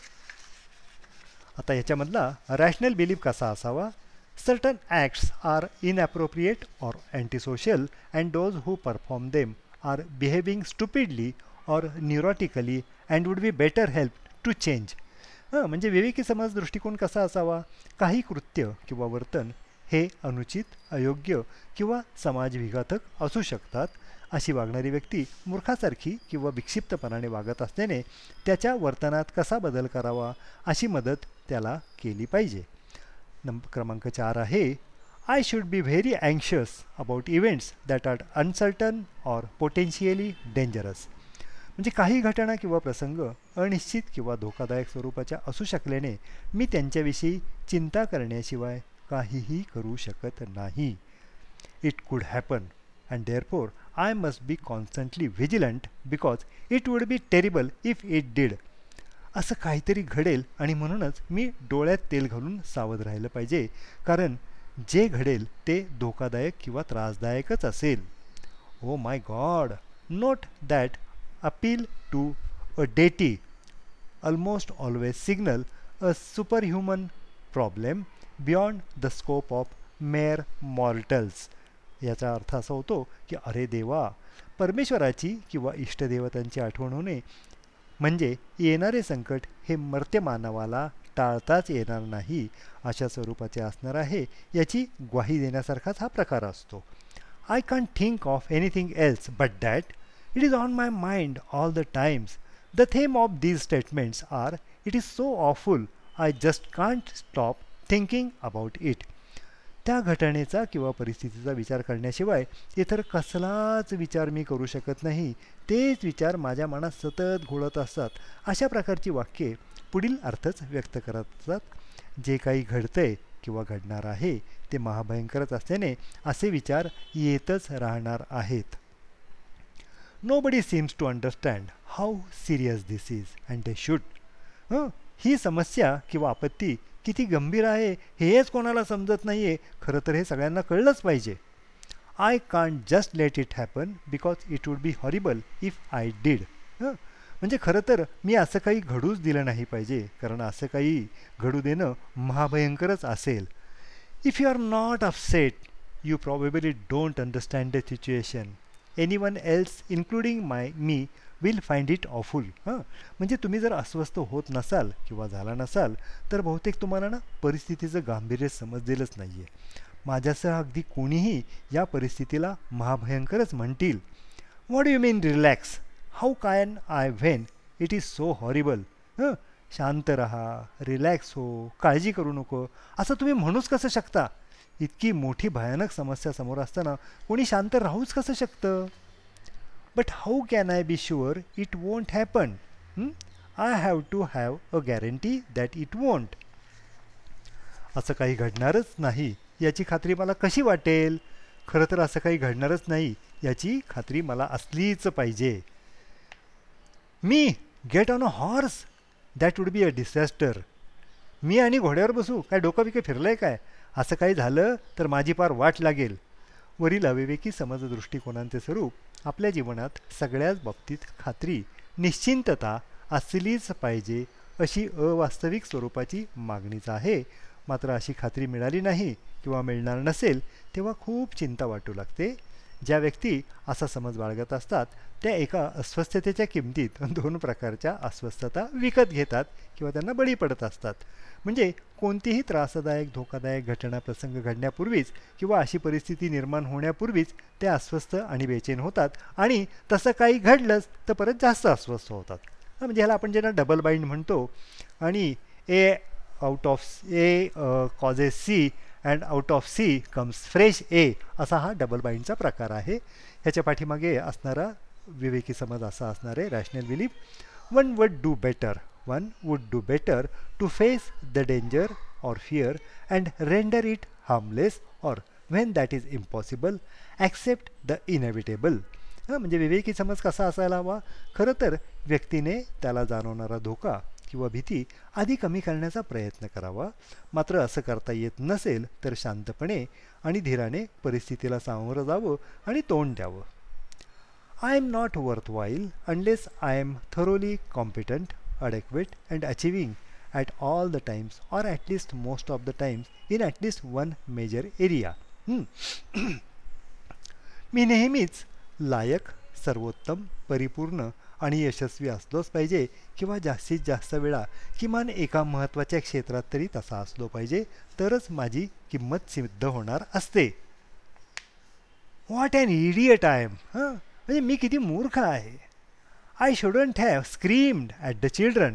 आता याच्यामधला रॅशनल बिलीफ कसा असावा? Certain acts are inappropriate or anti social and those who perform them are behaving stupidly or neurotically and would be better help to change हां म्हणजे विवेकी समाज दृष्टिकोन कसा असावा? काही कृत्य किंवा वर्तन हे अनुचित अयोग्य किंवा समाजविघातक असू शकतात अशी वागणारी व्यक्ती मूर्खासारखी किंवा विक्षिप्तपणाने वागत असल्याने त्याच्या वर्तनात कसा बदल करावा अशी मदत त्याला केली पाहिजे. नंबर क्रमांक चार आहे I should be very anxious about events that are uncertain or potentially dangerous म्हणजे काही घटना किंवा प्रसंग अनिश्चित किंवा धोकादायक स्वरूपाच्या असू शकल्याने मी त्यांच्याविषयी चिंता करण्याशिवाय काहीही करू शकत नाही. It could happen and therefore I must be constantly vigilant because it would be terrible if it did असं काहीतरी घडेल आणि म्हणूनच मी डोळ्यात तेल घालून सावध राहिलं पाहिजे कारण जे घडेल ते धोकादायक किंवा त्रासदायकच असेल. ओ my God not that appeal to a deity almost always signal a superhuman problem beyond the scope of mere mortals याचा अर्थ असा होतो की अरे देवा परमेश्वराची किंवा इष्टदेवतांची आठवण होणे म्हणजे येणारे संकट हे मर्त्य मानवाला टाळताच येणार नाही अशा स्वरूपाचे असणार आहे याची ग्वाही देण्यासारखाच हा प्रकार असतो. I can think of anything else but that It is on my mind all the times. The theme of these statements are It is so awful, I just can't stop thinking about it. त्या घटनेचा किंवा परिस्थितीचा विचार करण्याशिवाय इतर कसलाच विचार मी करू शकत नाही तेच विचार माझ्या मनात सतत घोळत असतात अशा प्रकारची वाक्ये पुढील अर्थच व्यक्त करत असतात जे काही घडतंय किंवा घडणार आहे ते महाभयंकरच असल्याने असे विचार येतच राहणार आहेत nobody seems to understand how serious this is and they should हं? ही समस्या किंवा आपत्ती किती गंभीर आहे हेच कोणाला समजत नाही आहे खरं तर हे सगळ्यांना कळलंच पाहिजे. I can't just let it happen because it would be horrible if I did हं? म्हणजे खरं तर मी असं काही घडूच दिलं नाही पाहिजे कारण असं काही घडू देणं महाभयंकरच असेल. If you are not upset you probably don't understand the situation anyone else including my me will find it awful हां? म्हणजे तुम्ही जर अस्वस्थ होत नसाल किंवा झाला नसाल तर बहुतेक तुम्हाला ना परिस्थितीचं गांभीर्य समजलेलंच नाही आहे माझ्यासह अगदी कोणीही या परिस्थितीला महाभयंकरच म्हणतील. What you mean relax how can I when it is so horrible हं? शांत रहा रिलॅक्स हो काळजी करू नको. असं तुम्ही म्हणूच कसं शकता? इतकी मोठी भयानक समस्या समोर असताना कोणी शांत राहूच कसं शकतं? But how can I be sure it won't happen I have to have a guarantee that it won't असं काही घडणारच नाही याची खात्री मला कशी वाटेल? खरं तर असं काही घडणारच नाही याची खात्री मला असलीच पाहिजे. मी get on a horse that would be a disaster मी आणि घोड्यावर बसू काय डोकं बिकं फिरलंय काय? असं काही झालं तर माझी पार वाट लागेल. वरील अविवेकी समज दृष्टिकोनांचे स्वरूप आपल्या जीवनात सगळ्याच बाबतीत खात्री निश्चिंतता असलीच पाहिजे अशी अवास्तविक स्वरूपाची मागणीच आहे. मात्र अशी खात्री मिळाली नाही किंवा मिळणार नसेल तेव्हा खूप चिंता वाटू लागते. ज्या व्यक्ती असा समज बाळगत असतात त्या एका अस्वस्थतेच्या किमतीत दोन प्रकारच्या अस्वस्थता विकत घेतात किंवा त्यांना बळी पडत असतात. म्हणजे कोणतीही त्रासदायक धोकादायक घटना प्रसंग घडण्यापूर्वीच किंवा अशी परिस्थिती निर्माण होण्यापूर्वीच ते अस्वस्थ आणि बेचैन होतात आणि तसं काही घडलंच तर परत जास्त अस्वस्थ होतात. म्हणजे ह्याला आपण ज्यांना डबल बाइंड म्हणतो आणि A out of A causes C and out of C comes fresh A असा हा डबल बाइंडचा प्रकार आहे. ह्याच्या पाठीमागे असणारा विवेकी समज असा असणार आहे rational belief one would do better one would do better to face the danger or fear and render it harmless or when that is impossible accept the inevitable हां म्हणजे विवेकी समज कसा असायला हवा? खरं तर व्यक्तीने त्याला जाणवणारा धोका किंवा भीती आधी कमी करण्याचा प्रयत्न करावा. मात्र असं करता येत नसेल तर शांतपणे आणि धीराने परिस्थितीला सामोरं जावं आणि तोंड द्यावं. I am not worthwhile unless I am thoroughly competent adequate and achieving at all the times or at least most of the times in at least one major area मी नेहमीच लायक सर्वोत्तम परिपूर्ण आणि यशस्वी असलोच पाहिजे किंवा जास्तीत जास्त वेळा किमान एका महत्त्वाच्या क्षेत्रात तरी तसा असलो पाहिजे तरच माझी किंमत सिद्ध होणार असते. What an idiot I am हां? म्हणजे मी किती मूर्ख आहे. I shouldn't have screamed at the children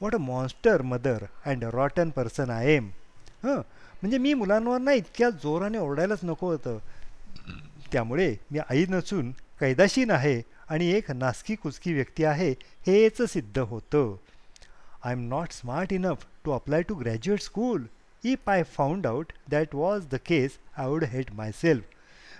what a monster mother and rotten person I am हं? म्हणजे मी मुलांवर ना इतक्या जोराने ओरडायलाच नको होतं. त्यामुळे मी आई नसून कैदाशीन आहे आणि एक नासकी कुचकी व्यक्ती आहे हेच सिद्ध होतं. I am not smart enough to apply to graduate school if I found out that was the case I would hate myself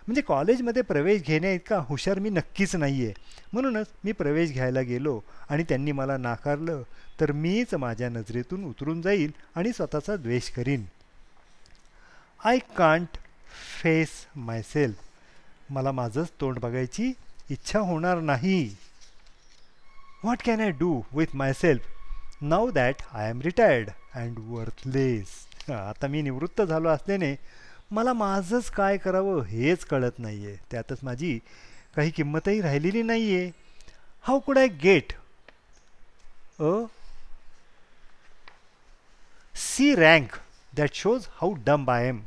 म्हणजे कॉलेजमध्ये प्रवेश घेण्या इतका हुशार मी नक्कीच नाही आहे म्हणूनच मी प्रवेश घ्यायला गेलो आणि त्यांनी मला नाकारलं तर मीच माझ्या नजरेतून उतरून जाईल आणि स्वतःचा द्वेष करीन. I can't face myself मला माझंच तोंड बघायची इच्छा होणार नाही. What can I do with myself now that I am retired and worthless आता मी निवृत्त झालो असल्याने मला माझंच काय करावं हेच कळत नाही आहे त्यातच माझी काही किंमतही राहिलेली नाही आहे how could I get a C rank that shows how dumb I am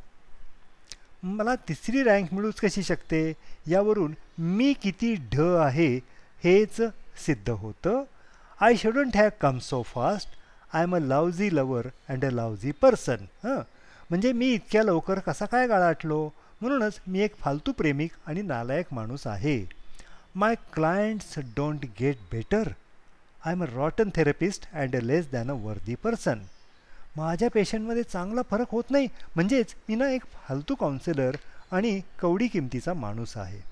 मला तिसरी रँक मिळूच कशी शकते? यावरून मी किती ढ आहे हेच सिद्ध होतं. I shouldn't have come so fast I am a lousy lover and a lousy person हं? म्हणजे मी इतक्या लवकर कसा काय गाळाटलो? म्हणूनच मी एक फालतू प्रेमिक आणि नालायक माणूस आहे. My clients don't get better I am a rotten therapist and a less than a worthy person माझ्या पेशंटमध्ये चांगला फरक होत नाही. म्हणजेच मी ना एक फालतू काउन्सिलर आणि कवडी किमतीचा माणूस आहे.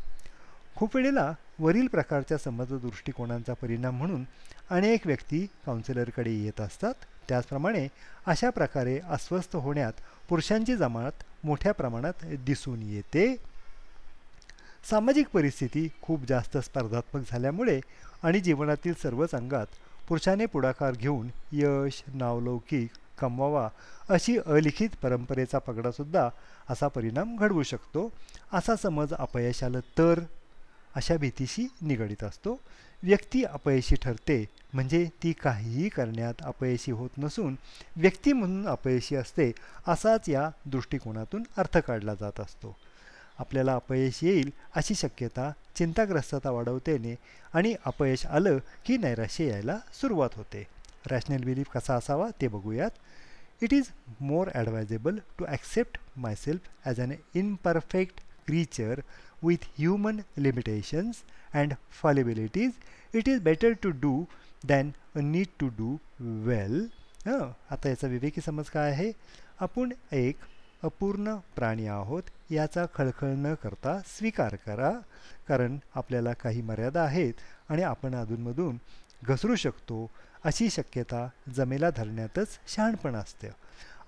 खूप वेळेला वरील प्रकारच्या समज दृष्टिकोनांचा परिणाम म्हणून अनेक व्यक्ती काउन्सिलरकडे येत असतात. त्याचप्रमाणे अशा प्रकारे अस्वस्थ होण्यात पुरुषांची जमात मोठ्या प्रमाणात दिसून येते. सामाजिक परिस्थिती खूप जास्त स्पर्धात्मक झाल्यामुळे आणि जीवनातील सर्वच अंगात पुरुषाने पुढाकार घेऊन यश नावलौकिक कमवावा अशी अलिखित परंपरेचा पगडासुद्धा असा परिणाम घडवू शकतो. असा समज अपयश आलं तर अशा भीतीशी निगडीत असतो. व्यक्ती अपयशी ठरते म्हणजे ती काहीही करण्यात अपयशी होत नसून व्यक्ती म्हणून अपयशी असते असाच या दृष्टिकोनातून अर्थ काढला जात असतो. आपल्याला अपयश येईल अशी शक्यता चिंताग्रस्तता वाढवतेने आणि अपयश आलं की नैराश्य यायला सुरुवात होते. रॅशनल बिलीफ कसा असावा ते बघूयात. It is more advisable to accept myself as an imperfect creature with human limitations and fallibilities, it is better to do than a need to do well. हां आता याचा विवेकी समज काय आहे? आपण एक अपूर्ण प्राणी आहोत याचा खळखळ न करता स्वीकार करा कारण आपल्याला काही मर्यादा आहेत आणि आपण अधूनमधून घसरू शकतो. अशी शक्यता जमेला धरण्यातच शहाणपण असतं.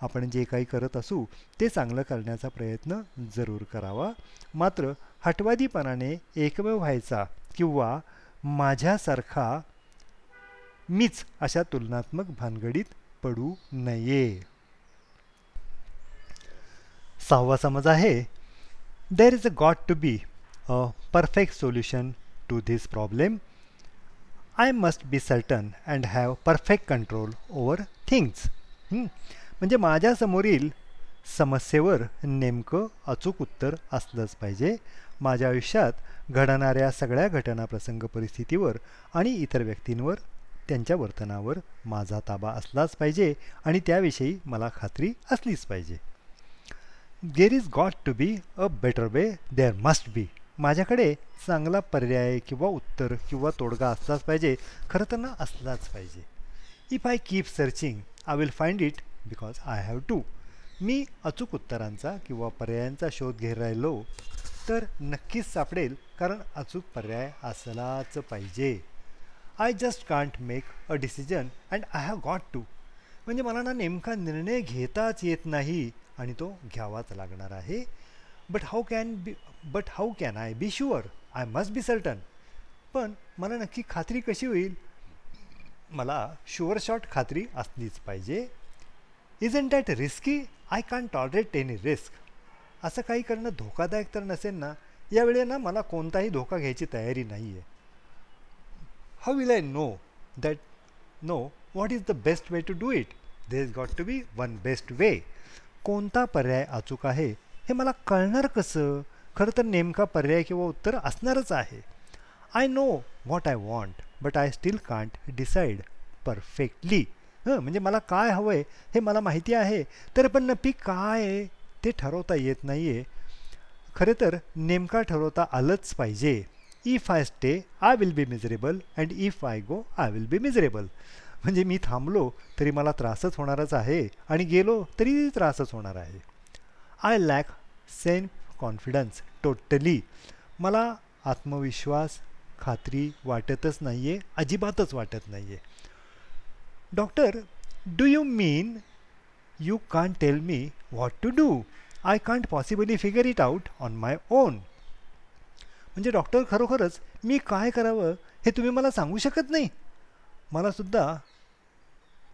आपण जे काही करत असू ते चांगलं करण्याचा प्रयत्न जरूर करावा. मात्र हटवादीपणाने एकमेव व्हायचा किंवा माझ्यासारखा मीच अशा तुलनात्मक भानगडीत पडू नये. सहावा समज आहे. There is a got to be a perfect solution to this problem I must be certain and have perfect control over things म्हणजे माझ्यासमोरील समस्येवर नेमकं अचूक उत्तर असलंच पाहिजे. माझ्या आयुष्यात घडणाऱ्या सगळ्या घटना प्रसंग परिस्थितीवर आणि इतर व्यक्तींवर त्यांच्या वर्तनावर माझा ताबा असलाच पाहिजे आणि त्याविषयी मला खात्री असलीच पाहिजे. There is got to be a better way there must be माझ्याकडे चांगला पर्याय किंवा उत्तर किंवा तोडगा असलाच पाहिजे. खरं तर ना असलाच पाहिजे. If I keep searching I will find it because I have to मी अचूक उत्तरांचा किंवा पर्यायांचा शोध घेत राहिलो तर नक्कीच सापडेल कारण अचूक पर्याय असलाच पाहिजे. I just can't make a decision and I have got to म्हणजे मला ना नेमका निर्णय घेताच येत नाही आणि तो घ्यावाच लागणार आहे. But how can be but how can I be sure I must be certain पण मला नक्की खात्री कशी होईल? मला शुअर शॉट खात्री असलीच पाहिजे. Is in that risky I can tolerate any risk असं काही करणं धोकादायक तर नसेल ना? यावेळी ना मला कोणताही धोका घ्यायची तयारी नाही आहे how will I know that no what is the best way to do it they is got to be one best way कोणता पर्याय अचूक आहे? हे मला कळणार कसं? खरं तर नेमका पर्याय किंवा उत्तर असणारच आहे. I know what I want but I still can't decide perfectly hmm म्हणजे मला काय हवं आहे हे मला माहिती आहे. तर पण नक्की काय आहे ते ठरवता येत नाही आहे खरे तर नेमका ठरवता आलंच पाहिजे. If I stay I will be miserable and if I go I will be miserable म्हणजे मी थांबलो तरी मला त्रासच होणारच आहे आणि गेलो तरी त्रासच होणार आहे. I lack self confidence totally मला आत्मविश्वास खात्री वाटतच नाही आहे अजिबातच वाटत नाही आहे doctor do you mean you can't tell me what to do I can't possibly figure it out on my own म्हणजे डॉक्टर खरोखरच मी काय करावं हे तुम्ही मला सांगू शकत नाही. मलासुद्धा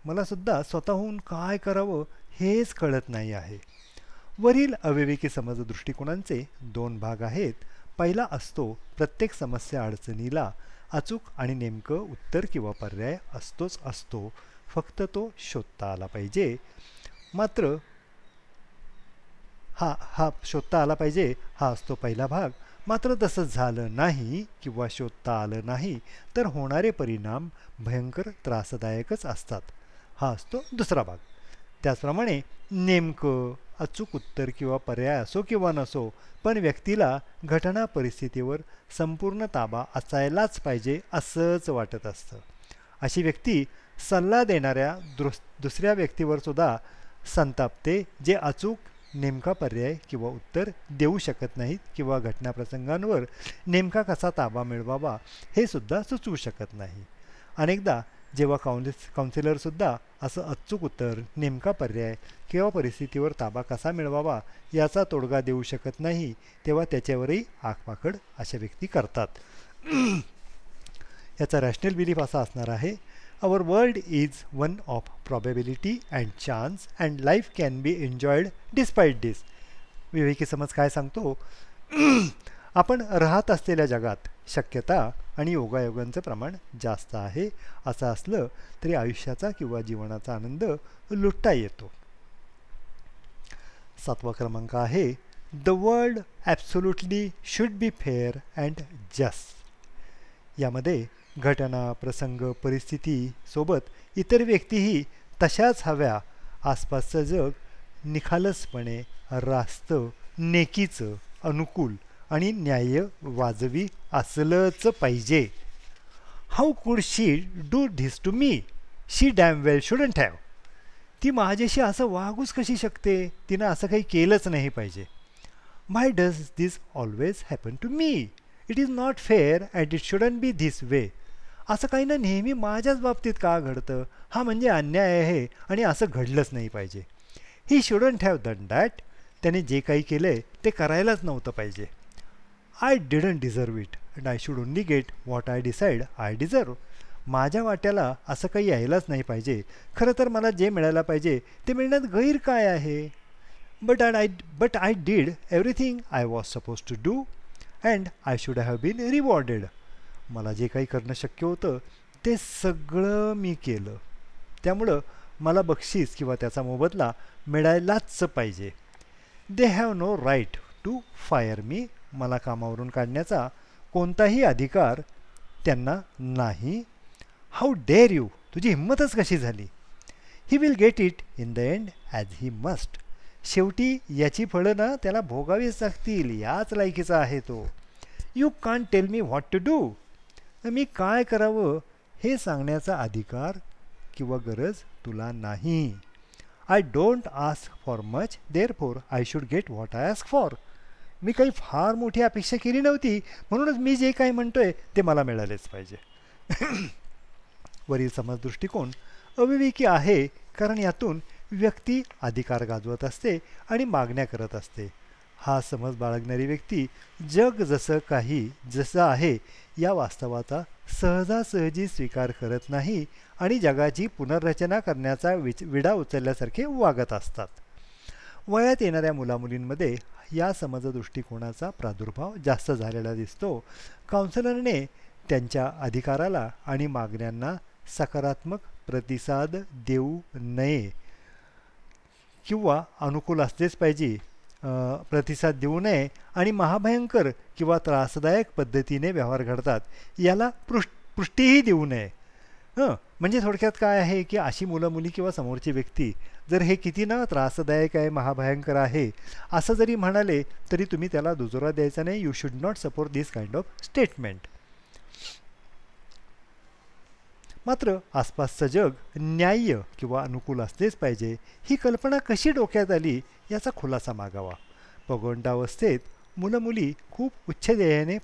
मलासुद्धा स्वतःहून काय करावं हेच कळत नाही आहे. वरील अविवेकी समज दृष्टिकोनांचे दोन भाग आहेत. पहिला असतो प्रत्येक समस्या अडचणीला अचूक आणि नेमकं उत्तर किंवा पर्याय असतोच असतो. फक्त तो शोधता आला पाहिजे. मात्र हा हा शोधता आला पाहिजे हा असतो पहिला भाग. मात्र तसं झालं नाही किंवा शोधता आलं नाही तर होणारे परिणाम भयंकर त्रासदायकच असतात. हा असतो दुसरा भाग. त्याचप्रमाणे नेमकं अचूक उत्तर किंवा पर्याय असो किंवा नसो पण व्यक्तीला घटना परिस्थितीवर संपूर्ण ताबा असायलाच पाहिजे असंच वाटत असतं. अशी व्यक्ती सल्ला देणाऱ्या दुस दुसऱ्या व्यक्तीवर सुद्धा संतापते जे अचूक नेमका पर्याय किंवा उत्तर देऊ शकत नाहीत किंवा घटनाप्रसंगांवर नेमका कसा ताबा मिळवावा हे सुद्धा सुचवू शकत नाही. अनेकदा जेव्हा काउन्सिस काउन्सिलरसुद्धा असं अचूक उत्तर नेमका पर्याय किंवा परिस्थितीवर ताबा कसा मिळवावा याचा तोडगा देऊ शकत नाही तेव्हा त्याच्यावरही आखपाखड अशा व्यक्ती करतात. याचा रॅशनल बिलीफ असा असणार आहे our world is one of probability and chance and life can be enjoyed despite this विवेकी समज काय सांगतो? आपण राहत असलेल्या जगात शक्यता आणि योगायोगांचं प्रमाण जास्त आहे असं असलं तरी आयुष्याचा किंवा जीवनाचा आनंद लुटता येतो. सातवा क्रमांक आहे the world absolutely should be fair and just यामध्ये घटना प्रसंग परिस्थितीसोबत इतर व्यक्तीही तशाच हव्या. आसपासचं जग निखालसपणे रास्त नेकीचं अनुकूल आणि न्याय वाजवी असलंच पाहिजे. How could she do this to me? She damn well shouldn't have. ती माझ्याशी असं वागूच कशी शकते? तिनं असं काही केलंच नाही पाहिजे. My does this always happen to me it is not fair and it shouldn't be this way असं काही ना नेहमी माझ्याच बाबतीत का घडतं? हा म्हणजे अन्याय आहे आणि असं घडलंच नाही पाहिजे. He shouldn't have done that त्याने जे काही केलं आहे ते करायलाच नव्हतं पाहिजे. I didn't deserve it and I should only get what I decide I deserve माझ्या वाट्याला असं काही यायलाच नाही पाहिजे. खरं तर मला जे मिळायला पाहिजे ते मिळण्यात गैर काय आहे? But I I but I did everything I was suppose to do and I should have been rewarded मला जे काही करणं शक्य होतं ते सगळं मी केलं. त्यामुळं मला बक्षीस किंवा त्याचा मोबदला मिळायलाच पाहिजे. They have no right to fire me मला कामावरून काढण्याचा कोणताही अधिकार त्यांना नाही. हाऊ डेअर यू तुझी हिंमतच कशी झाली? He will get it in the end as he must शेवटी याची फळं ना त्याला भोगावीच लागतील याच लायकीचा आहे तो. You can tell me what to do मी काय करावं हे सांगण्याचा अधिकार किंवा गरज तुला नाही. I don't ask for much therefore I should get what I ask for मी काही फार मोठी अपेक्षा केली नव्हती. म्हणूनच मी जे काही म्हणतोय ते मला मिळालेच पाहिजे. वरील समज दृष्टिकोन अविवेकी आहे कारण यातून व्यक्ती अधिकार गाजवत असते आणि मागण्या करत असते. हा समज बाळगणारी व्यक्ती जग जसं काही जसं आहे या वास्तवाचा सहजासहजी स्वीकार करत नाही आणि जगाची पुनर्रचना करण्याचा विच विडा उचलल्यासारखे वागत असतात. वयात येणाऱ्या मुलामुलींमध्ये या समज दृष्टिकोनाचा प्रादुर्भाव जास्त झालेला दिसतो. काउन्सिलरने त्यांच्या अधिकाराला आणि मागण्यांना सकारात्मक प्रतिसाद देऊ नये किंवा अनुकूल असलेच पाहिजे प्रतिसाद देऊ नये आणि महाभयंकर किंवा त्रासदायक पद्धतीने व्यवहार घडतात. याला पृष् पुष्टीही देऊ नये. हं. म्हणजे थोडक्यात काय आहे की अशी मुलं मुली किंवा समोरची व्यक्ती जर हे किती ना त्रासदायक आहे महाभयंकर आहे असं जरी म्हणाले तरी तुम्ही त्याला दुजोरा द्यायचा नाही. You should not support this kind of statement मात्र आसपासचं जग न्याय्य किंवा अनुकूल असलेच पाहिजे. ही कल्पना कशी डोक्यात आली याचा खुलासा मागावा. पगोंडावस्थेत मुलं मुली खूप उच्च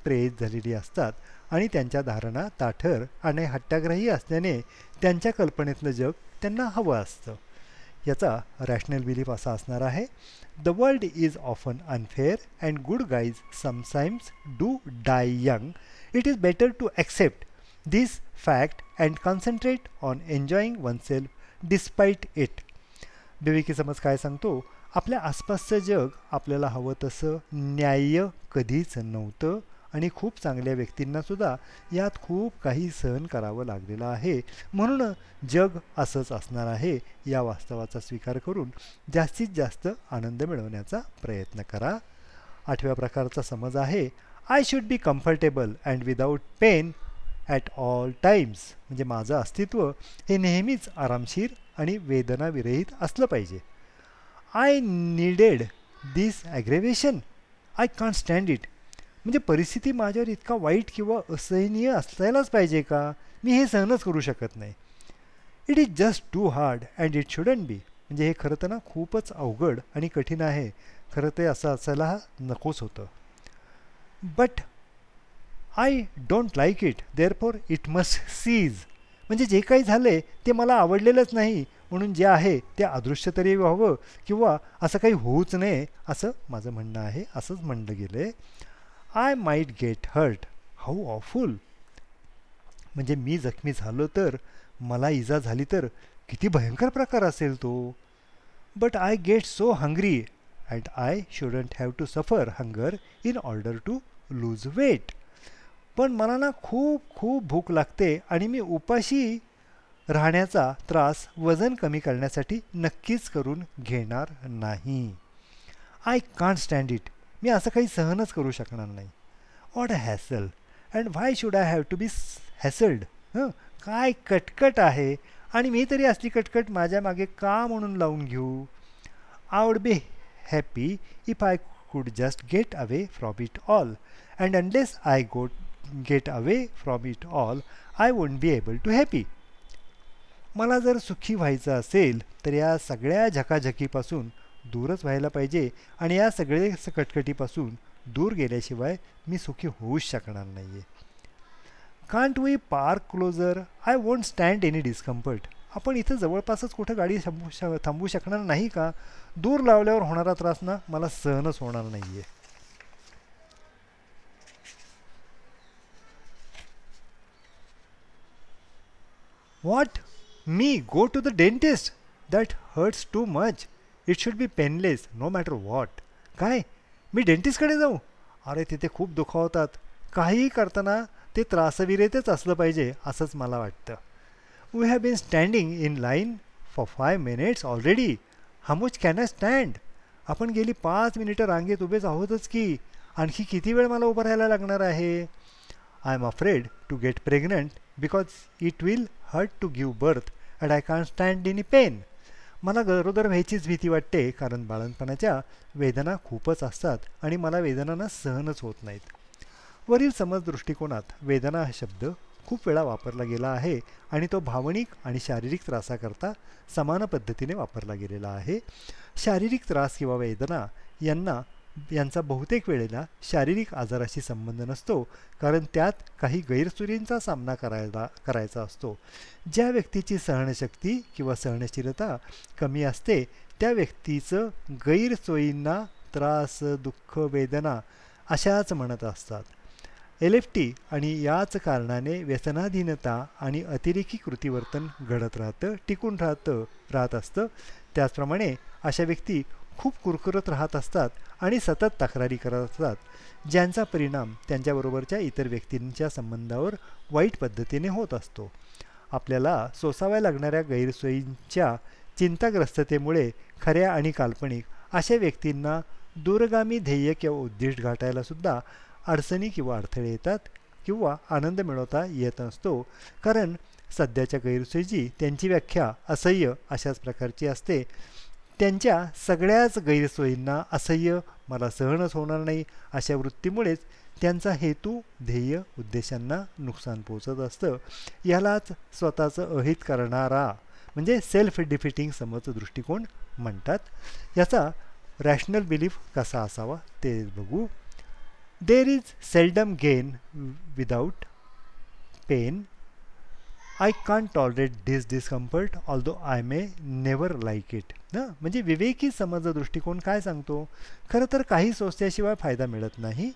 प्रेरित झालेली असतात आणि त्यांच्या धारणा ताठर आणि हट्टाग्रही असल्याने त्यांच्या कल्पनेतलं जग त्यांना हवं असतं. याचा रॅशनल बिलीफ असा असणार आहे the world is often unfair and good guys sometimes do die young it is better to accept this fact and concentrate on enjoying oneself despite it विवेकी समज काय सांगतो? आपल्या आसपासचं जग आपल्याला हवं तसं न्याय्य कधीच नव्हतं आणि खूप चांगल्या व्यक्तींनासुद्धा यात खूप काही सहन करावं लागलेलं आहे. म्हणून जग असंच असणार आहे या वास्तवाचा स्वीकार करून जास्तीत जास्त आनंद मिळवण्याचा प्रयत्न करा. आठव्या प्रकारचा समज आहे I should be comfortable and without pain at all times म्हणजे माझं अस्तित्व हे नेहमीच आरामशीर आणि वेदनाविरहित असलं पाहिजे. I needed this aggravation I can't stand it म्हणजे परिस्थिती माझ्यावर इतका वाईट किंवा असहनीय असायलाच पाहिजे का? मी हे सहनच करू शकत नाही. It is just too hard and it shouldn't be म्हणजे हे खरं तर ना खूपच अवघड आणि कठीण आहे. खरं ते असं असायला नकोच होतं. But I don't like it therefore it must cease म्हणजे जे काही झालं ते मला आवडलेलंच नाही. म्हणून जे आहे ते अदृश्य तरी व्हावं किंवा असं काही होऊच नये असं माझं म्हणणं आहे असंच म्हणलं गेलं आहे I might get hurt how awful म्हणजे मी जखमी झालो तर मला इजा झाली तर किती भयंकर प्रकार असेल तो. But I get so hungry and I shouldn't have to suffer hunger in order to lose weight पण मला ना खूप खूप भूक लागते आणि मी उपाशी राहण्याचा त्रास वजन कमी करण्यासाठी नक्कीच करून घेणार नाही. आय कांट स्टँड इट मी असं काही सहनच करू शकणार नाही. What a hassle and why should I have to be hassled hmm? काय कटकट आहे? आणि मी तरी असली कटकट माझ्या मागे का म्हणून लावून घेऊ? I would be happy if I could just get away from it all and unless I go get away from it all I won't be able to happy मला जर सुखी व्हायचं असेल तर या सगळ्या झकाझकीपासून दूरच व्हायला पाहिजे आणि या सगळे कटकटीपासून दूर गेल्याशिवाय मी सुखी होऊच शकणार नाही आहे can't we park closer I won't stand any discomfort आपण इथं जवळपासच कुठं गाडी थांबू श थांबवू शकणार नाही का? दूर लावल्यावर होणारा त्रास ना मला सहनच होणार नाही आहे what me go to the dentist that hurts too much it should be painless no matter what काय? मी डेंटिस्टकडे जाऊ? अरे तिथे खूप दुखावतात काहीही करताना ते त्रासविरेतच असलं पाहिजे असंच मला वाटतं. We have been standing in line for five minutes already how much can I stand आपण गेली पाच मिनिटं रांगेत उभेच आहोतच की आणखी किती वेळ मला उभं राहायला लागणार आहे? I am afraid to get pregnant because it will hurt to give birth and I can stand in pain मला गरोदर व्हायचीच भीती वाटते कारण बाळणपणाच्या वेदना खूपच असतात आणि मला वेदनांना सहनच होत नाहीत. वरील समज दृष्टिकोनात वेदना हा शब्द खूप वेळा वापरला गेला आहे आणि तो भावनिक आणि शारीरिक त्रासाकरता समान पद्धतीने वापरला गेलेला आहे. शारीरिक त्रास किंवा वेदना यांना यांचा बहुतेक वेळेला शारीरिक आजाराशी संबंध नसतो कारण त्यात काही गैरसुरींचा सामना करायला करायचा असतो. ज्या व्यक्तीची सहनशक्ती किंवा सहनशीलता कमी असते त्या व्यक्तीचं गैरसोयींना त्रास दुःख वेदना अशाच म्हणत असतात. एल एफ टी आणि याच कारणाने व्यसनाधीनता आणि अतिरेकी कृतीवर्तन घडत राहतं टिकून राहतं राहत असतं. त्याचप्रमाणे अशा व्यक्ती खूप कुरकुरत राहत असतात आणि सतत तक्रारी करत असतात ज्यांचा परिणाम त्यांच्याबरोबरच्या इतर व्यक्तींच्या संबंधावर वाईट पद्धतीने होत असतो. आपल्याला सोसाव्या लागणाऱ्या गैरसोयींच्या चिंताग्रस्ततेमुळे खऱ्या आणि काल्पनिक अशा व्यक्तींना दूरगामी ध्येय किंवा उद्दिष्ट गाठायलासुद्धा अडचणी किंवा अडथळे येतात किंवा आनंद मिळवता येत नसतो. कारण सध्याच्या गैरसोयीची त्यांची व्याख्या असह्य अशाच प्रकारची असते त्यांच्या सगळ्याच गैरसोयींना असह्य मला सहनच होणार नाही अशा वृत्तीमुळेच त्यांचा हेतू ध्येय उद्देशांना नुकसान पोचत असतं. यालाच स्वतःचं अहित करणारा म्हणजे सेल्फ डिफिटिंग समज दृष्टिकोन म्हणतात. याचा रॅशनल बिलीफ कसा असावा ते बघू. There is seldom gain without pain I can tolerate this discomfort although I may never like it ना? म्हणजे विवेकी समज दृष्टिकोन काय सांगतो? खरं तर काही सोसल्याशिवाय फायदा मिळत नाही.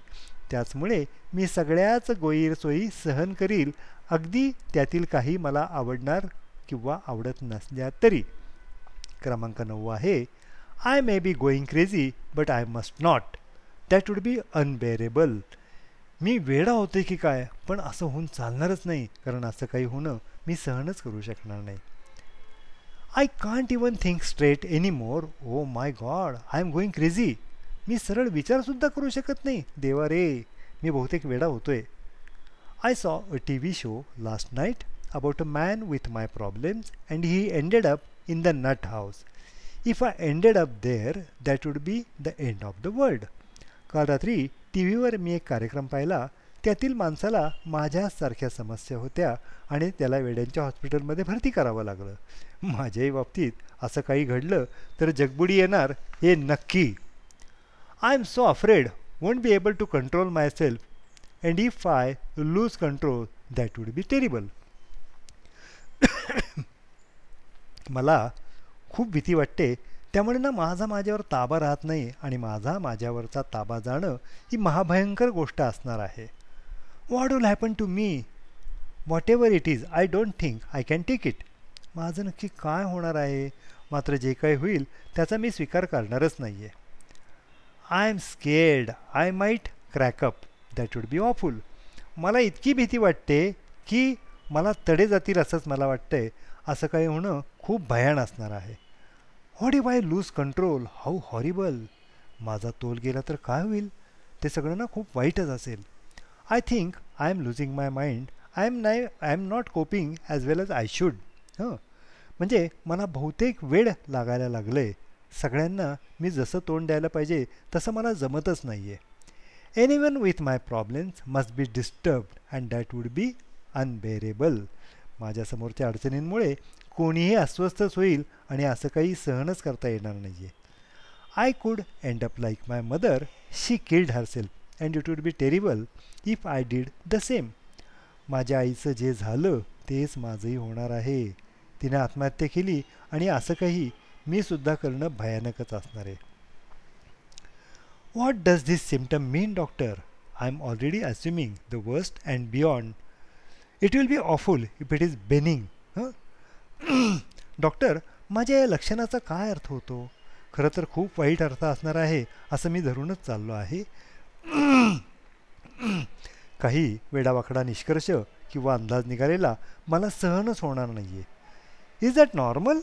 त्याचमुळे मी सगळ्याच गोईरसोयी सहन करील. अगदी त्यातील काही मला आवडणार किंवा आवडत नसल्या तरी. क्रमांक नऊ आहे. I may be going crazy but I must not that would be unbearable मी वेडा होते की काय? पण असं होऊन चालणारच नाही कारण असं काही होणं मी सहनच करू शकणार नाही. I can't even think straight any more oh my God I am going crazy मी सरळ विचारसुद्धा करू शकत नाही. देवा रे मी बहुतेक वेडा होतोय. I saw a T V show last night about a man with my problems and he ended up in the nut house if I ended up there that would be the end of the world काल रात्री T व्हीवर मी एक कार्यक्रम पाहिला. त्यातील माणसाला माझ्यासारख्या समस्या होत्या आणि त्याला वेड्यांच्या हॉस्पिटलमध्ये भरती करावं लागलं. माझ्याही बाबतीत असं काही घडलं तर जगबुडी येणार हे नक्की. I am so afraid won't be able to control myself and if I lose control that would be terrible मला खूप भीती वाटते त्यामुळे ना माझा माझ्यावर ताबा राहत नाही आणि माझा माझ्यावरचा ताबा जाणं ही महाभयंकर गोष्ट असणार आहे. What will happen to me whatever it is I don't think I can take it माझं नक्की काय होणार आहे? मात्र जे काही होईल त्याचा मी स्वीकार करणारच नाही आहे I am scared I might crack up that would be awful मला इतकी भीती वाटते की मला तडे जातील असंच मला वाटतंय. असं काही होणं खूप भयान असणार आहे. What if I lose control how horrible माझा तोल गेला तर काय होईल? ते सगळं ना खूप वाईटच असेल. I think I am losing my mind I am nay I am not coping as well as I should hmm म्हणजे मला बहुतेक वेळ लागायला लागलं आहे सगळ्यांना मी जसं तोंड द्यायला पाहिजे तसं मला जमतच नाही आहे anyone with my problems must be disturb and that would be unbearable माझ्यासमोरच्या अडचणींमुळे कोणीही अस्वस्थच होईल आणि असं काही सहनच करता येणार नाही आहे I could end up like my mother she killed her and it would be terrible if I did the same माझ्या आईचं जे झालं तेच माझंही होणार आहे. तिने आत्महत्या केली आणि असं काही मी सुद्धा करणं भयानकच असणार आहे. What does this symptom mean doctor I am already assuming the worst and beyond it will be awful if it is benign doctor माझ्या या लक्षणाचा काय अर्थ होतो? खरं तर खूप वाईट अर्थ असणार आहे असं मी धरूनच चाललो आहे. काही वेडावाकडा निष्कर्ष किंवा अंदाज निघालेला मला सहनच होणार नाही आहे is that normal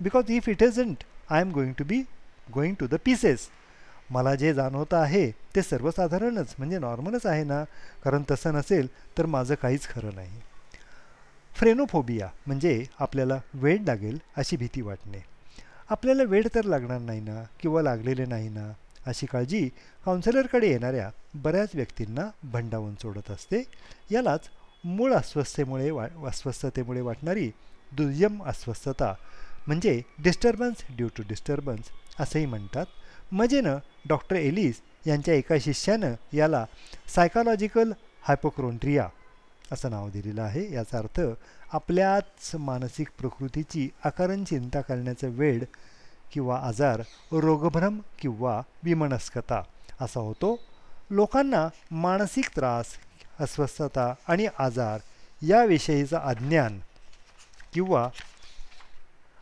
because if it isn't I am going to be going to the pieces मला जे जाणवतं आहे ते सर्वसाधारणच म्हणजे नॉर्मलच आहे ना? कारण तसं नसेल तर माझं काहीच खरं नाही. फ्रेनोफोबिया म्हणजे आपल्याला वेळ लागेल अशी भीती वाटणे. आपल्याला वेळ तर लागणार नाही ना किंवा लागलेले नाही ना अशी काळजी काउन्सिलरकडे येणाऱ्या बऱ्याच व्यक्तींना भंडावून सोडत असते. यालाच मूळ अस्वस्थतेमुळे वा अस्वस्थतेमुळे वाटणारी दुय्यम अस्वस्थता म्हणजे डिस्टर्बन्स ड्यू टू डिस्टर्बन्स असंही म्हणतात. मजेनं डॉक्टर एलिस यांच्या एका शिष्यानं याला सायकॉलॉजिकल हायपोक्रोन्ट्रिया असं नाव दिलेलं आहे. याचा अर्थ आपल्याच मानसिक प्रकृतीची आकारण चिंता करण्याचा वेळ किंवा आजार रोगभ्रम किंवा विमनस्कता असा होतो. लोकांना मानसिक त्रास अस्वस्थता आणि आजार याविषयीचं अज्ञान किंवा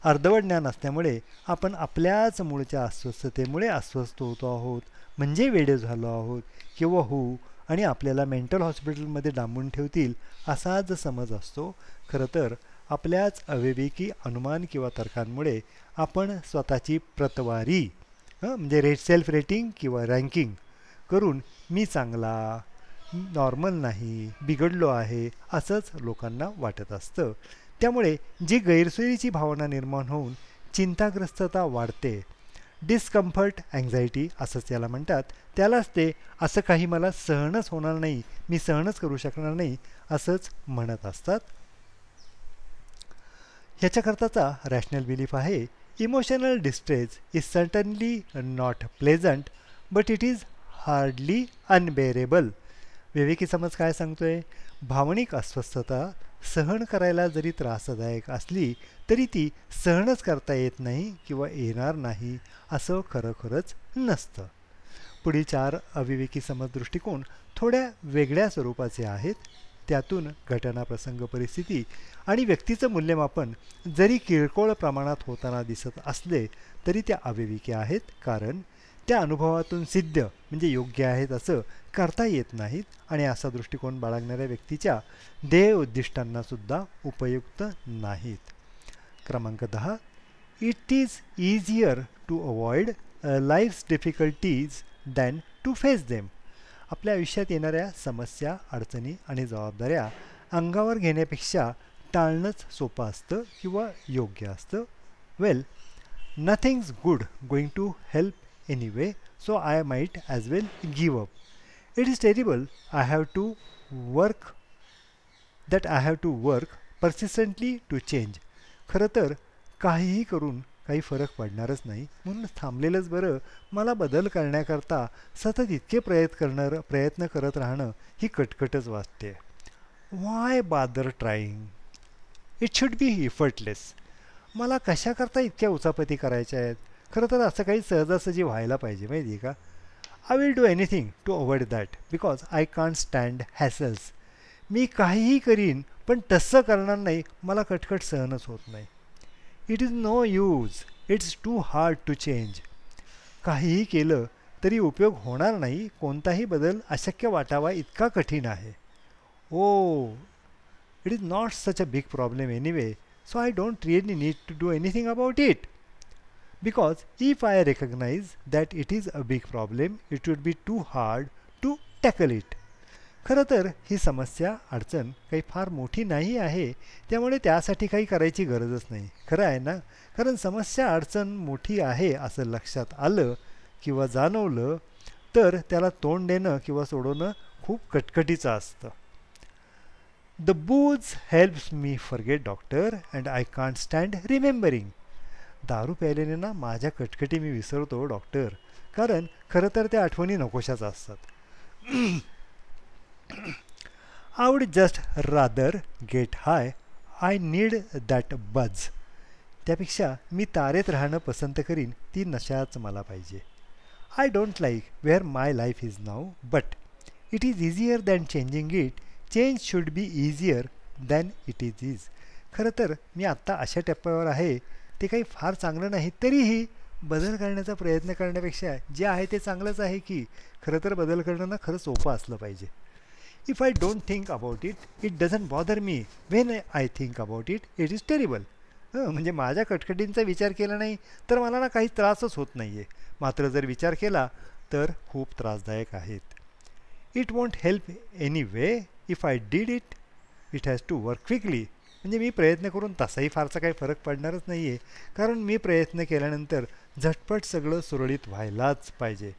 अर्धवट ज्ञान असल्यामुळे आपण आपल्याच मूळच्या अस्वस्थतेमुळे अस्वस्थ होतो आहोत. म्हणजे वेडे झालो आहोत किंवा होऊ आणि आपल्याला मेंटल हॉस्पिटलमध्ये डांबून ठेवतील असाच समज असतो. खरं तर आपल्याच अविवेकी अनुमान किंवा तर्कांमुळे आपण स्वतःची प्रतवारी म्हणजे रेट सेल्फ रेटिंग किंवा रँकिंग करून मी चांगला नॉर्मल नाही बिघडलो आहे असंच लोकांना वाटत असतं. त्यामुळे जी गैरसोयीची भावना निर्माण होऊन चिंताग्रस्तता वाढते डिस्कम्फर्ट अँझायटी असंच याला म्हणतात. त्यालाच ते असं काही मला सहनच होणार नाही मी सहनच करू शकणार नाही असंच म्हणत असतात. ह्याच्याकरताचा रॅशनल बिलीफ आहे emotional distress is certainly not pleasant but it is hardly unbearable विवेकी समज काय सांगतोय? भावनिक अस्वस्थता सहन करायला जरी त्रासदायक असली तरी ती सहनच करता येत नाही किंवा येणार नाही असं खरोखरच नसतं. पुढील चार अविवेकी समज दृष्टिकोन थोड्या वेगळ्या स्वरूपाचे आहेत. त्यातून घटना प्रसंग परिस्थिती आणि व्यक्तीचं मूल्यमापन जरी किरकोळ प्रमाणात होताना दिसत असले तरी त्या अविवेकी आहेत. कारण त्या अनुभवातून सिद्ध म्हणजे योग्य आहेत असं करता येत नाहीत आणि असा दृष्टिकोन बाळगणाऱ्या व्यक्तीच्या ध्येय उद्दिष्टांनासुद्धा उपयुक्त नाहीत. क्रमांक दहा it is easier to avoid life's difficulties than to face them. आपल्या आयुष्यात येणाऱ्या समस्या अडचणी आणि जबाबदाऱ्या अंगावर घेण्यापेक्षा टाळणंच सोपं असतं किंवा योग्य असतं? Well nothing's good going to help anyway so I might as well give up. It is terrible I have to work that I have to work persistently to change खरं तर काहीही करून काही फरक पडणारच नाही. म्हणून थांबलेलंच बरं. मला बदल करण्याकरता सतत इतके प्रयत्न करणार प्रयत्न करत राहणं ही कटकटच वाटते. Why bother trying it should be effortless मला कशाकरता इतक्या उचापती करायच्या आहेत? खरं तर असं काही सहजासहजी व्हायला पाहिजे माहिती आहे का? I will do anything to avoid that because I can't stand hassles मी काहीही करीन पण तसं करणार नाही मला कटकट सहनच होत नाही. It is no use it's too hard to change काहीही केलं तरी उपयोग होणार नाही. कोणताही बदल अशक्य वाटावा इतका कठीण आहे. ओ it is not such a big problem anyway so I don't really need to do anything about it because if I recognize that it is a big problem, it would be too hard to tackle it. खरं तर ही समस्या अडचण काही फार मोठी नाही आहे. त्यामुळे त्यासाठी काही करायची गरजच नाही. खरं आहे ना? कारण समस्या अडचण मोठी आहे असं लक्षात आलं किंवा जाणवलं तर त्याला तोंड देणं किंवा सोडवणं खूप कटकटीचं असतं. The booze helps me forget doctor and I can't stand remembering दारू प्यायल्याने ना माझ्या कटकटी मी विसरतो डॉक्टर. कारण खरं तर त्या आठवणी नकोशाच असतात. I would just rather get high I need that buzz त्यापेक्षा मी तारेत राहणं पसंत करीन ती नशाच मला पाहिजे. I don't like where my life is now but it is easier than changing it change should be easier than it is is खरं तर मी आत्ता अशा टप्प्यावर आहे ते काही फार चांगलं नाही तरीही बदल करण्याचा प्रयत्न करण्यापेक्षा जे आहे ते चांगलंच आहे की खरं तर बदल करणं ना खरं सोपं असलं पाहिजे. If I don't think about it it doesn't bother me when I think about it it is terrible म्हणजे माझ्या कटकटींचा विचार केला नाही तर मला ना काही त्रासच होत नाही आहे मात्र जर विचार केला तर खूप त्रासदायक आहेत. It won't help anyway if I did it it has to work quickly म्हणजे मी प्रयत्न करून तसाही फारसा काही फरक पडणारच नाही आहे कारण मी प्रयत्न केल्यानंतर झटपट सगळं सुरळीत व्हायलाच पाहिजे.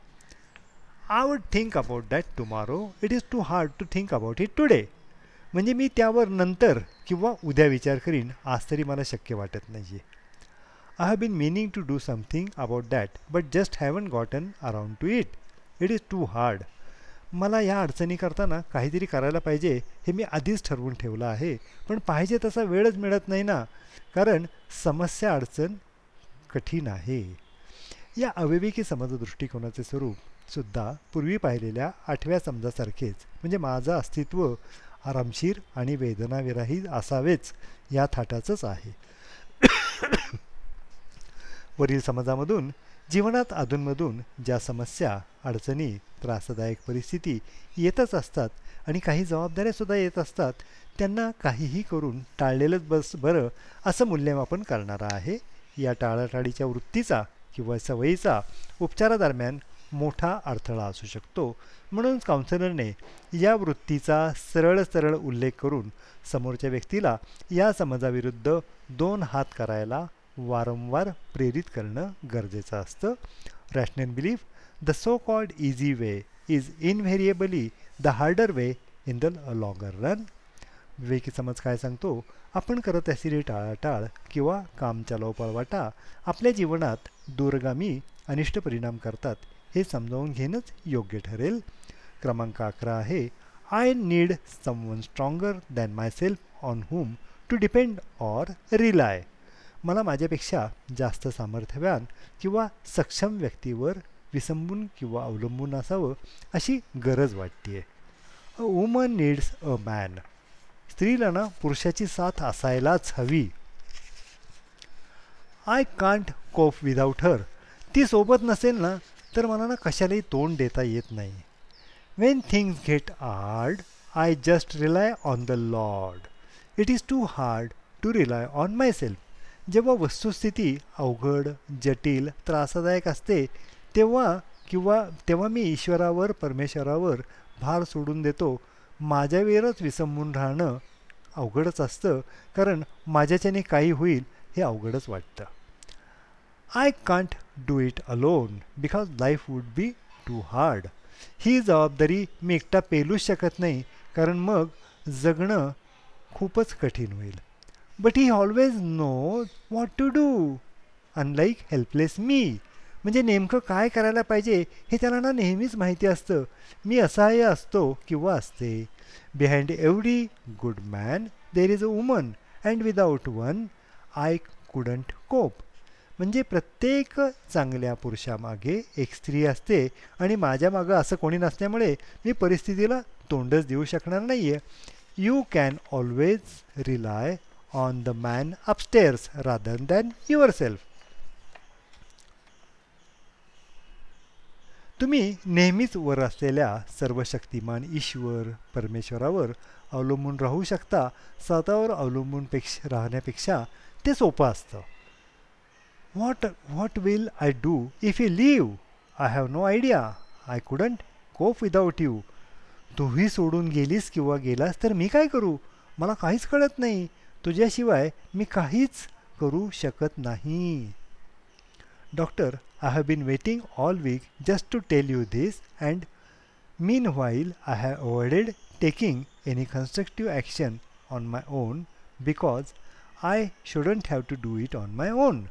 I would think about that tomorrow it is too hard to think about it today म्हणजे मी त्यावर नंतर किंवा उद्या विचार करीन आज तरी मला शक्य वाटत नाही आहे I have been meaning to do something about that but just haven't gotten around to it it is too hard मला या अडचणी करताना काहीतरी करायला पाहिजे हे मी आधीच ठरवून ठेवलं आहे. पण पाहिजे तसा वेळच मिळत नाही ना. कारण समस्या अडचण कठीण आहे. या अविवेकी समज दृष्टिकोनाचे स्वरूप सुद्धा पूर्वी पाहिलेल्या आठव्या समजासारखेच म्हणजे माझं अस्तित्व आरामशीर आणि वेदनाविराही असावेच या थाटाचंच आहे. वरील समाजामधून जीवनात अधूनमधून ज्या समस्या अडचणी त्रासदायक परिस्थिती येतच असतात आणि काही जबाबदाऱ्यासुद्धा येत असतात त्यांना काहीही करून टाळलेलंच बस बरं असं मूल्यमापन करणारा आहे. या टाळाटाळीच्या वृत्तीचा किंवा सवयीचा उपचारादरम्यान मोठा अडथळा असू शकतो. म्हणून काउन्सिलरने या वृत्तीचा सरळ सरळ उल्लेख करून समोरच्या व्यक्तीला या समाजाविरुद्ध दोन हात करायला वारंवार प्रेरित करणं गरजेचं असतं. Rational belief the so called easy way is invariably the harder way in the longer run विवेकी समज काय सांगतो? आपण करत असलेली टाळाटाळ किंवा काम चालव पळवाटा आपल्या जीवनात दूरगामी अनिष्ट परिणाम करतात हे समजावून घेणंच योग्य ठरेल. क्रमांक अकरा आहे I need someone stronger than myself on whom to depend or rely मला माझ्यापेक्षा जास्त सामर्थ्यवान किंवा सक्षम व्यक्तीवर विसंबून किंवा अवलंबून असावं अशी गरज वाटते a woman needs a man स्त्रीला ना पुरुषाची साथ असायलाच हवी. I can't cope without her ती सोबत नसेल ना तर मला ना कशालाही तोंड देता येत नाही. When things get hard I just rely on the lord it is too hard to rely on myself जेव्हा वस्तुस्थिती अवघड जटिल त्रासदायक असते तेव्हा किंवा तेव्हा मी ईश्वरावर परमेश्वरावर भार सोडून देतो. माझ्यावेरच विसंबून राहणं अवघडच असतं कारण माझ्याच्याने काही होईल हे अवघडच वाटतं. I can't do it alone because life would be too hard ही जबाबदारी मी एकटा पेलूच शकत नाही कारण मग जगणं खूपच कठीण होईल. But he always know what to do unlike helpless me म्हणजे नेमकं काय करायला पाहिजे हे त्याला ना नेहमीच माहिती असतं. मी असहाय्य असतो किंवा असते. बिहाइंड एवढी good man there is a woman and without one I couldn't cope म्हणजे प्रत्येक चांगल्या पुरुषामागे एक स्त्री असते आणि माझ्या मागं असं कोणी नसल्यामुळे मी परिस्थितीला तोंडच देऊ शकणार नाही आहे you can always rely on the man upstairs rather than yourself तुम्ही नेहमीच वर असलेल्या सर्व शक्तिमान ईश्वर परमेश्वरावर अवलंबून राहू शकता. स्वतःवर अवलंबून पेक्ष राहण्यापेक्षा ते सोपं असतं. What what will I do if you leave I have no idea I couldn't cope without you तूही सोडून गेलीस किंवा गेलास तर मी काय करू? मला काहीच कळत नाही. तुझ्याशिवाय मी काहीच करू शकत नाही. Doctor I have been waiting all week just to tell you this and meanwhile I have avoided taking any constructive action on my own because I shouldn't have to do it on my own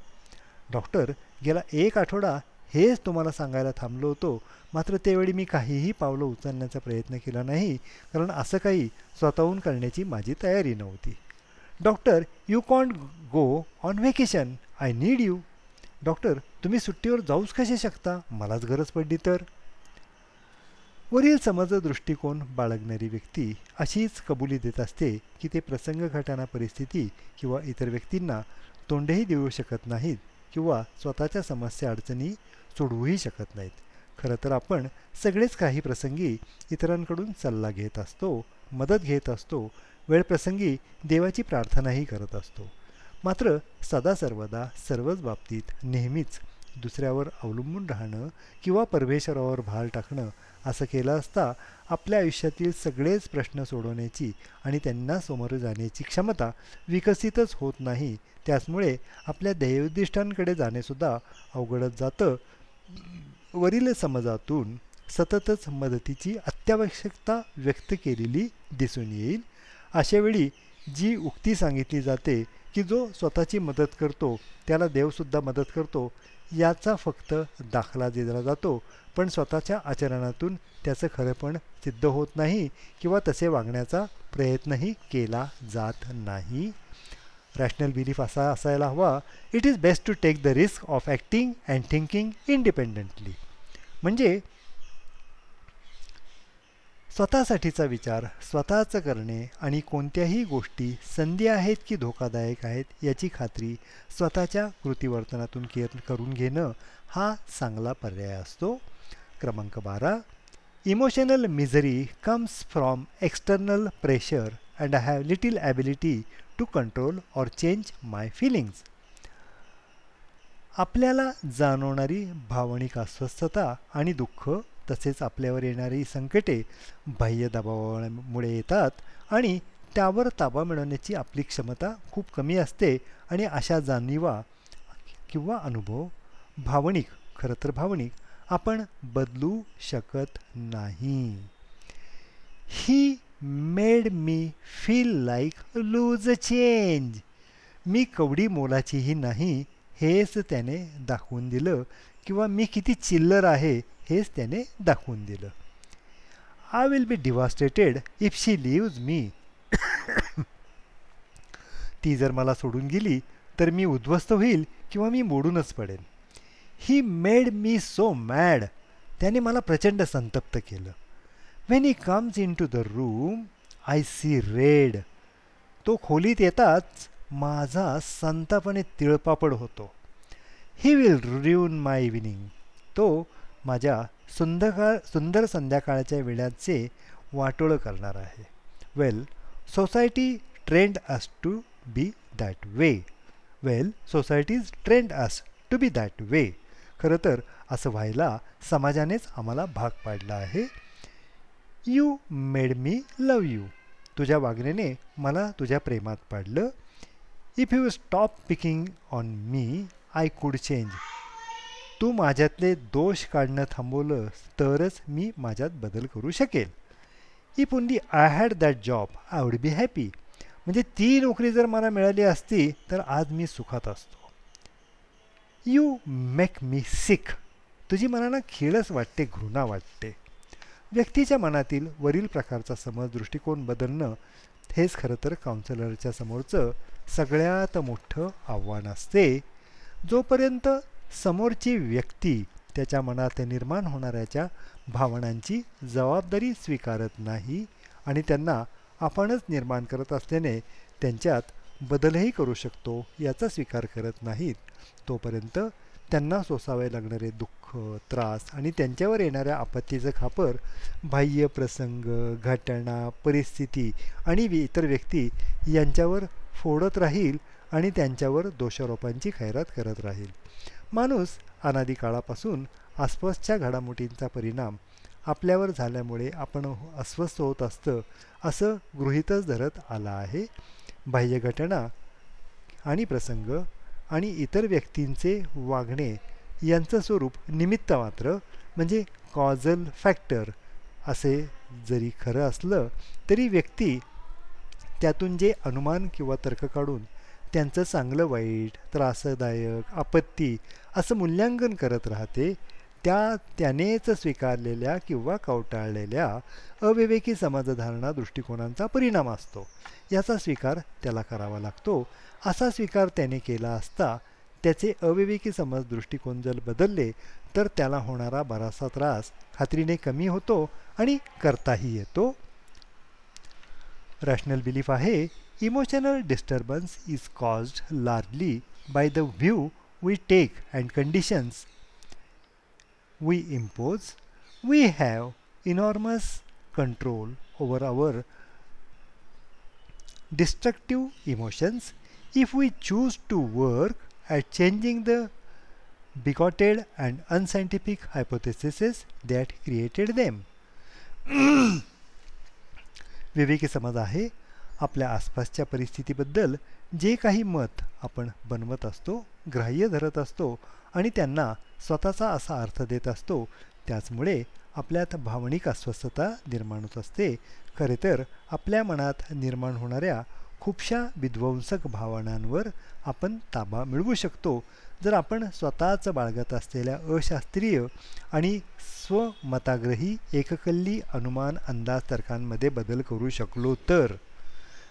doctor गेला एक आठवडा हेच तुम्हाला सांगायला थांबलो होतो. मात्र त्यावेळी मी काहीही पावलं उचलण्याचा प्रयत्न केला नाही कारण असं काही स्वतःहून करण्याची माझी तयारी नव्हती. Doctor you can't go on vacation I need you. Doctor तुम्ही सुट्टीवर जाऊच कसे शकता? मलाच गरज पडली तर. वरील समज दृष्टिकोन बाळगणारी व्यक्ती अशीच कबुली देत असते की ते प्रसंग घटना परिस्थिती किंवा इतर व्यक्तींना तोंडही देऊ शकत नाहीत किंवा स्वतःच्या समस्या अडचणी सोडवूही शकत नाहीत. खरं तर आपण सगळेच काही प्रसंगी इतरांकडून सल्ला घेत असतो मदत घेत असतो वेळप्रसंगी देवाची प्रार्थनाही करत असतो. मात्र सदा सर्वदा सर्वच बाबतीत नेहमीच दुसऱ्यावर अवलंबून राहणं किंवा परमेश्वरावर भार टाकणं असं केलं असता आपल्या आयुष्यातील सगळेच प्रश्न सोडवण्याची आणि त्यांना समोर जाण्याची क्षमता विकसितच होत नाही त्याचमुळे आपल्या ध्येयोद्दिष्टांकडे जाणेसुद्धा अवघडत जातं. वरील समाजातून सततच मदतीची अत्यावश्यकता व्यक्त केलेली दिसून येईल. अशावेळी जी उक्ती सांगितली जाते की जो स्वतःची मदत करतो त्याला देवसुद्धा मदत करतो याचा फक्त दाखला दिला जातो. पण स्वतःच्या आचरणातून त्याचं खरंपण सिद्ध होत नाही किंवा तसे वागण्याचा प्रयत्नही केला जात नाही. रॅशनल बिलीफ असा असायला हवा. It is best to take the risk of acting and thinking independently म्हणजे स्वतःसाठीचा विचार स्वतःचं करणे आणि कोणत्याही गोष्टी संधी आहेत की धोकादायक आहेत याची खात्री स्वतःच्या कृतीवर्तनातून के करून घेणं हा चांगला पर्याय असतो. क्रमांक बारा. Emotional misery comes from external pressure and I have little ability to control or change my feelings आपल्याला जाणवणारी भावनिक अस्वस्थता आणि दुःख तसेच आपल्यावर येणारी संकटे बाह्य दबावामुळे येतात आणि त्यावर ताबा मिळवण्याची आपली क्षमता खूप कमी असते आणि अशा जाणीवा किंवा अनुभव भावनिक खरं तर भावनिक आपण बदलू शकत नाही. He made me feel like loose change मी कवडी मोलाचीही नाही हेच त्याने दाखवून दिलं. किंवा मी किती चिल्लर आहे हेच त्याने दाखवून दिलं. I will be devastated if she leaves me ती जर मला सोडून गेली तर मी उद्ध्वस्त होईल किंवा मी मोडूनच पडेन. He made me so mad त्याने मला प्रचंड संतप्त केलं. When he comes into the room I see red तो खोलीत येताच माझा संतापणे तिळपापड होतो. ही विल रिव्यून माय इव्हिनिंग तो माझ्या सुंदर सुंदर संध्याकाळच्या वेळाचे वाटोळं करणार आहे. Well society trained us to be that way well society's trained us to be that way खरं तर असं व्हायला समाजानेच आम्हाला भाग पाडला आहे. You made me love you तुझ्या वागण्याने मला तुझ्या प्रेमात पाडलं. If you stop picking on me I could change तू माझ्यातले दोष काढणं थांबवलं तरच मी माझ्यात बदल करू शकेल if only I had that job I would be happy म्हणजे ती नोकरी जर मला मिळाली असती तर आज मी सुखात असतो. यू मेक मी सिक तुझी मनानं खेळच वाटते घृणा वाटते. व्यक्तीच्या मनातील वरील प्रकारचा समज दृष्टिकोन बदलणं हेच खरं तर काउन्सिलरच्या समोरचं सगळ्यात मोठं आव्हान असते. जोपर्यंत समोरची व्यक्ती त्याच्या मनात निर्माण होणाऱ्याच्या भावनांची जबाबदारी स्वीकारत नाही आणि त्यांना आपणच निर्माण करत असल्याने त्यांच्यात बदलही करू शकतो याचा स्वीकार करत नाहीत. तोपर्यंत त्यांना सोसावे लागणारे दुःख त्रास आणि त्यांच्यावर येणाऱ्या आपत्तीचं खापर बाह्य प्रसंग घटना परिस्थिती आणि इतर व्यक्ती यांच्यावर फोडत राहील आणि त्यांच्यावर दोषारोपांची खैरात करत राहील. माणूस अनादिकाळापासून आसपासच्या घडामोडींचा परिणाम आपल्यावर झाल्यामुळे आपण अस्वस्थ होत असतं असं गृहीतच धरत आला आहे. बाह्य घटना आणि प्रसंग आणि इतर व्यक्तींचे वागणे यांचं स्वरूप निमित्त मात्र म्हणजे कॉझल फॅक्टर असे जरी खरं असलं तरी व्यक्ती त्यातून जे अनुमान किंवा तर्क काढून त्यांचं चांगलं वाईट त्रासदायक आपत्ती असं मूल्यांकन करत राहते त्या त्यानेच स्वीकारलेल्या किंवा कवटाळलेल्या अविवेकी समाजधारणा दृष्टिकोनांचा परिणाम असतो. याचा स्वीकार त्याला करावा लागतो. असा स्वीकार त्याने केला असता त्याचे अविवेकी समज दृष्टिकोन जर बदलले तर त्याला होणारा बराचसा त्रास खात्रीने कमी होतो आणि करताही येतो. रॅशनल बिलीफ आहे Emotional disturbance is caused largely by the view we take and conditions we impose, we have enormous control over our destructive emotions if we choose to work at changing the bigoted and unscientific hypotheses that created them. विवेकी समज आहे आपल्या आसपासच्या परिस्थितीबद्दल जे काही मत आपण बनवत असतो ग्राह्य धरत असतो आणि त्यांना स्वतःचा असा अर्थ देत असतो त्याचमुळे आपल्यात भावनिक अस्वस्थता निर्माण होत असते. खरे तर आपल्या मनात निर्माण होणाऱ्या खूपशा विध्वंसक भावनांवर आपण ताबा मिळवू शकतो. जर आपण स्वतःच बाळगत असलेल्या अशास्त्रीय आणि स्वमताग्रही एककल्ली अनुमान अंदाज तर्कांमध्ये बदल करू शकलो तर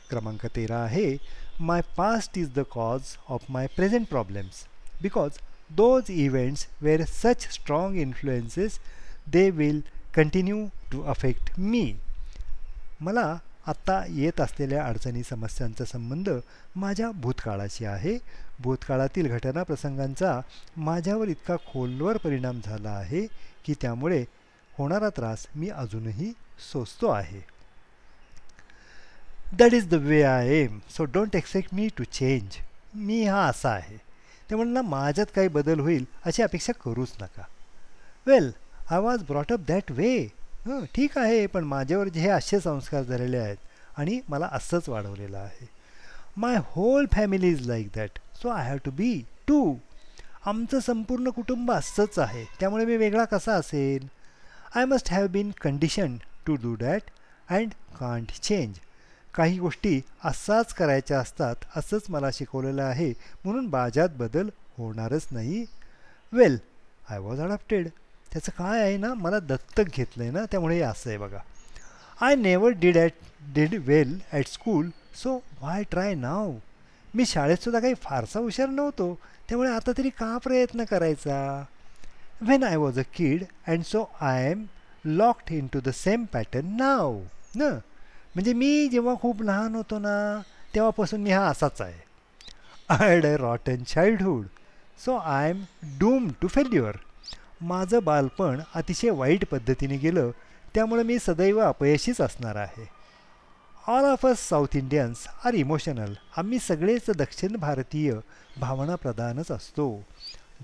क्रमांक तेरा आहे my past is the cause of my present problems because those events were such strong influences they will continue to affect me मला आत्ता येत असलेल्या अडचणी समस्यांचा संबंध माझ्या भूतकाळाशी आहे. भूतकाळातील घटना प्रसंगांचा माझ्यावर इतका खोलवर परिणाम झाला आहे की त्यामुळे होणारा त्रास मी अजूनही सोसतो आहे. That is the way I am so don't expect me to change मी हा असा आहे. ते म्हणणं माझ्यात काही बदल होईल अशी अपेक्षा करूच नका. Well I was brought up that way हं ठीक आहे पण माझ्यावर जे हे असे संस्कार झालेले आहेत आणि मला असंच वाढवलेलं आहे. My whole family is like that so I have to be too आमचं संपूर्ण कुटुंब असंच आहे त्यामुळे मी वेगळा कसा असेल I must have been condition to do that and can't change काही गोष्टी असाच करायच्या असतात असंच मला शिकवलेलं आहे म्हणून माझ्यात बदल होणारच नाही. वेल आय वॉज अडॅप्टेड त्याचं काय आहे ना मला दत्तक घेतलं आहे ना त्यामुळे असं आहे बघा. I never did at did well at school so why try now मी शाळेतसुद्धा काही फारसा हुशार नव्हतो त्यामुळे आता तरी का प्रयत्न करायचा? When I was a kid and so I am locked into the same pattern now न? म्हणजे मी जेव्हा खूप लहान होतो ना तेव्हापासून मी हा असाच आहे. I had a rotten childhood so I am doom to failure माझं बालपण अतिशय वाईट पद्धतीने गेलं त्यामुळे मी सदैव अपयशीच असणार आहे. All of us south Indians are emotional आम्ही सगळेच दक्षिण भारतीय भावना प्रधानच असतो.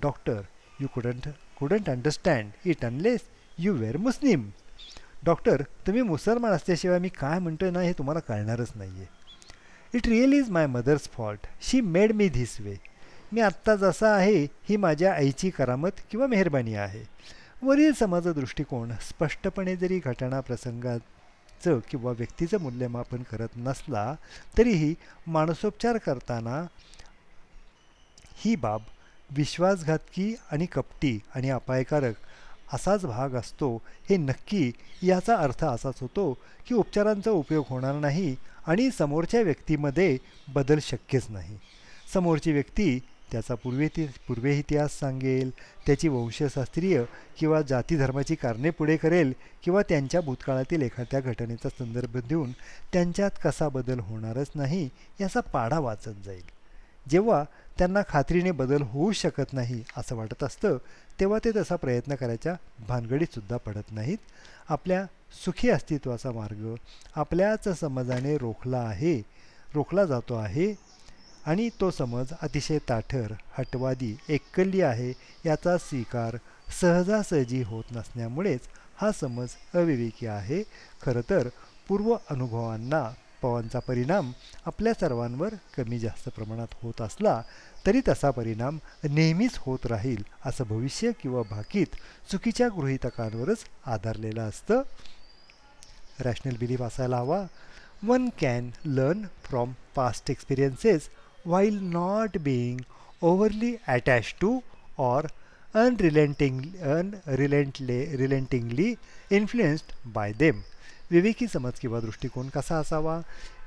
Doctor you couldn't couldn't understand it unless you were Muslim doctor तुम्ही मुसलमान असल्याशिवाय मी काय म्हणतोय ना हे तुम्हाला कळणारच नाही आहे it really is my mother's fault she made me this way मी आत्ता जसा आहे ही माझ्या आईची करामत किंवा मेहरबानी आहे. वरील समाज दृष्टिकोन स्पष्टपणे जरी घटना प्रसंगाचं किंवा व्यक्तीचं मूल्यमापन करत नसला तरीही मानसोपचार करताना ही बाब विश्वासघातकी आणि कपटी आणि अपायकारक असाच भाग असतो हे नक्की याचा अर्थ असाच होतो की उपचारांचा उपयोग होणार नाही आणि समोरच्या व्यक्तीमध्ये बदल शक्यच नाही. समोरची व्यक्ती त्याचा पूर्वेती पूर्वे इतिहास सांगेल त्याची वंशशास्त्रीय किंवा जाती धर्माची कारणे पुढे करेल किंवा त्यांच्या भूतकाळातील एखाद्या घटनेचा संदर्भ देऊन त्यांच्यात कसा बदल होणारच नाही याचा पाढा वाचत जाईल. जेव्हा त्यांना खात्रीने बदल होऊ शकत नाही असं वाटत असतं तेव्हा ते तसा प्रयत्न करायच्या भानगडीतसुद्धा पडत नाहीत. आपल्या सुखी अस्तित्वाचा मार्ग आपल्याच समजाने रोखला आहे रोखला जातो आहे आणि तो समज अतिशय ताठर हटवादी एकल्ली आहे याचा स्वीकार सहजासहजी होत नसण्यामुळेच हा समज अविवेकी आहे. खरं तर पूर्व अनुभवांना पवांचा परिणाम आपल्या सर्वांवर कमी जास्त प्रमाणात होत असला तरी तसा परिणाम नेहमीच होत राहील असं भविष्य किंवा भाकीत चुकीच्या गृहितकांवरच आधारलेलं असतं रॅशनल बिलीफ असायला हवा one can learn from past experiences while not being overly attached to or unrelentingly, unrelentingly relentingly influenced by them. विवेकी समज किंवा दृष्टिकोन कसा असावा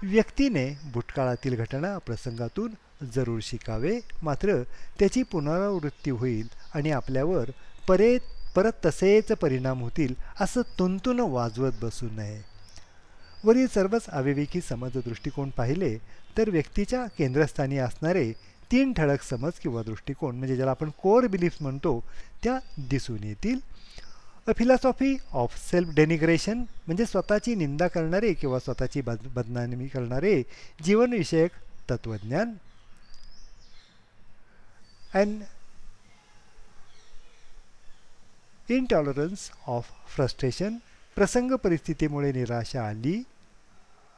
व्यक्तीने भूतकाळातील घटना प्रसंगातून जरूर शिकावे. मात्र त्याची पुनरावृत्ती होईल आणि आपल्यावर परे परत तसेच परिणाम होतील असं तुंतून वाजवत बसू नये. वरील सर्वच अविवेकी समज दृष्टिकोन पाहिले तर व्यक्तीच्या केंद्रस्थानी असणारे तीन ठळक समज किंवा दृष्टिकोन म्हणजे ज्याला आपण कोर बिलीफ्स म्हणतो त्या दिसून येतील. A philosophy of self denigration म्हणजे स्वतःची निंदा करणारे किंवा स्वतःची बद बदनामी करणारे जीवनविषयक तत्त्वज्ञान. अँड इनटॉलरन्स ऑफ फ्रस्ट्रेशन प्रसंग परिस्थितीमुळे निराशा आली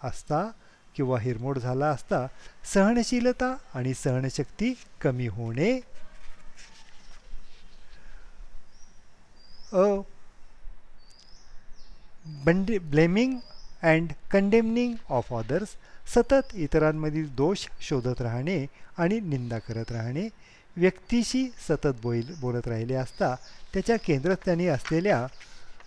असता किंवा हिरमोड झाला असता सहनशीलता आणि सहनशक्ती कमी होणे. A blaming and condemning of others सतत इतरांमधील दोष शोधत राहणे आणि निंदा करत राहणे व्यक्तीशी सतत बोल बोलत राहिले असता त्याच्या केंद्रस्थानी असलेल्या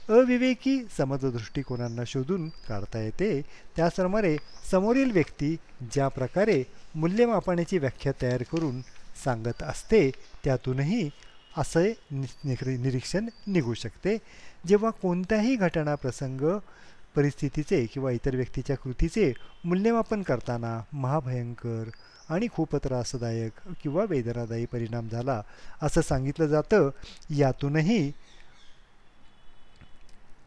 अविवेकी समजदृष्टिकोनांना शोधून काढता येते. त्याचप्रमाणे समोरील व्यक्ती ज्या प्रकारे मूल्यमापनाची व्याख्या तयार करून सांगत असते त्यातूनही असे निरीक्षण निघू शकते. जेव्हा कोणत्याही घटना प्रसंग परिस्थितीचे किंवा इतर व्यक्तीच्या कृतीचे मूल्यमापन करताना महाभयंकर आणि खूप त्रासदायक किंवा वेदनादायी परिणाम झाला असं सांगितलं जातं यातूनही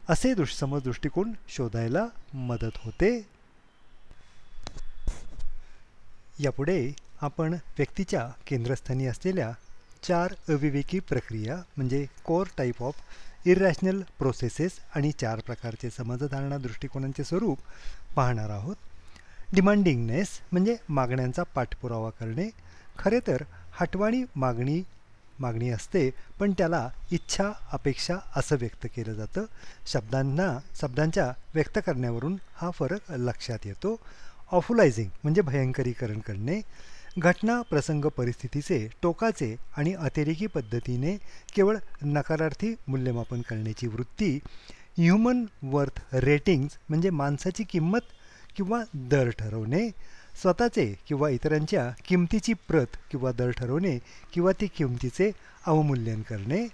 असे दृष्समज दृष्टिकोन शोधायला मदत होते. यापुढे आपण व्यक्तीच्या केंद्रस्थानी असलेल्या चार अविवेकी प्रक्रिया म्हणजे core type of irrational processes आणि चार प्रकारचे समजधारणा दृष्टिकोनांचे स्वरूप पाहणार आहोत. डिमांडिंगनेस म्हणजे मागण्यांचा पाठपुरावा करणे. खरे तर हटवाणी मागणी मागणी असते पण त्याला इच्छा अपेक्षा असं व्यक्त केलं जातं. शब्दांना शब्दांच्या व्यक्त करण्यावरून हा फरक लक्षात येतो. ऑफुलायझिंग म्हणजे भयंकरीकरण करणे. घटना प्रसंग परिस्थितीचे टोकाचे आणि अतिरेकी पद्धतीने केवळ नकारार्थी मूल्यमापन करण्याची वृत्ती ह्युमन वर्थ रेटिंग्ज म्हणजे माणसाची किंमत किंवा दर ठरवणे स्वतःचे किंवा इतरांच्या किमतीची प्रत किंवा दर ठरवणे किंवा ती किमतीचे अवमूल्यन करणे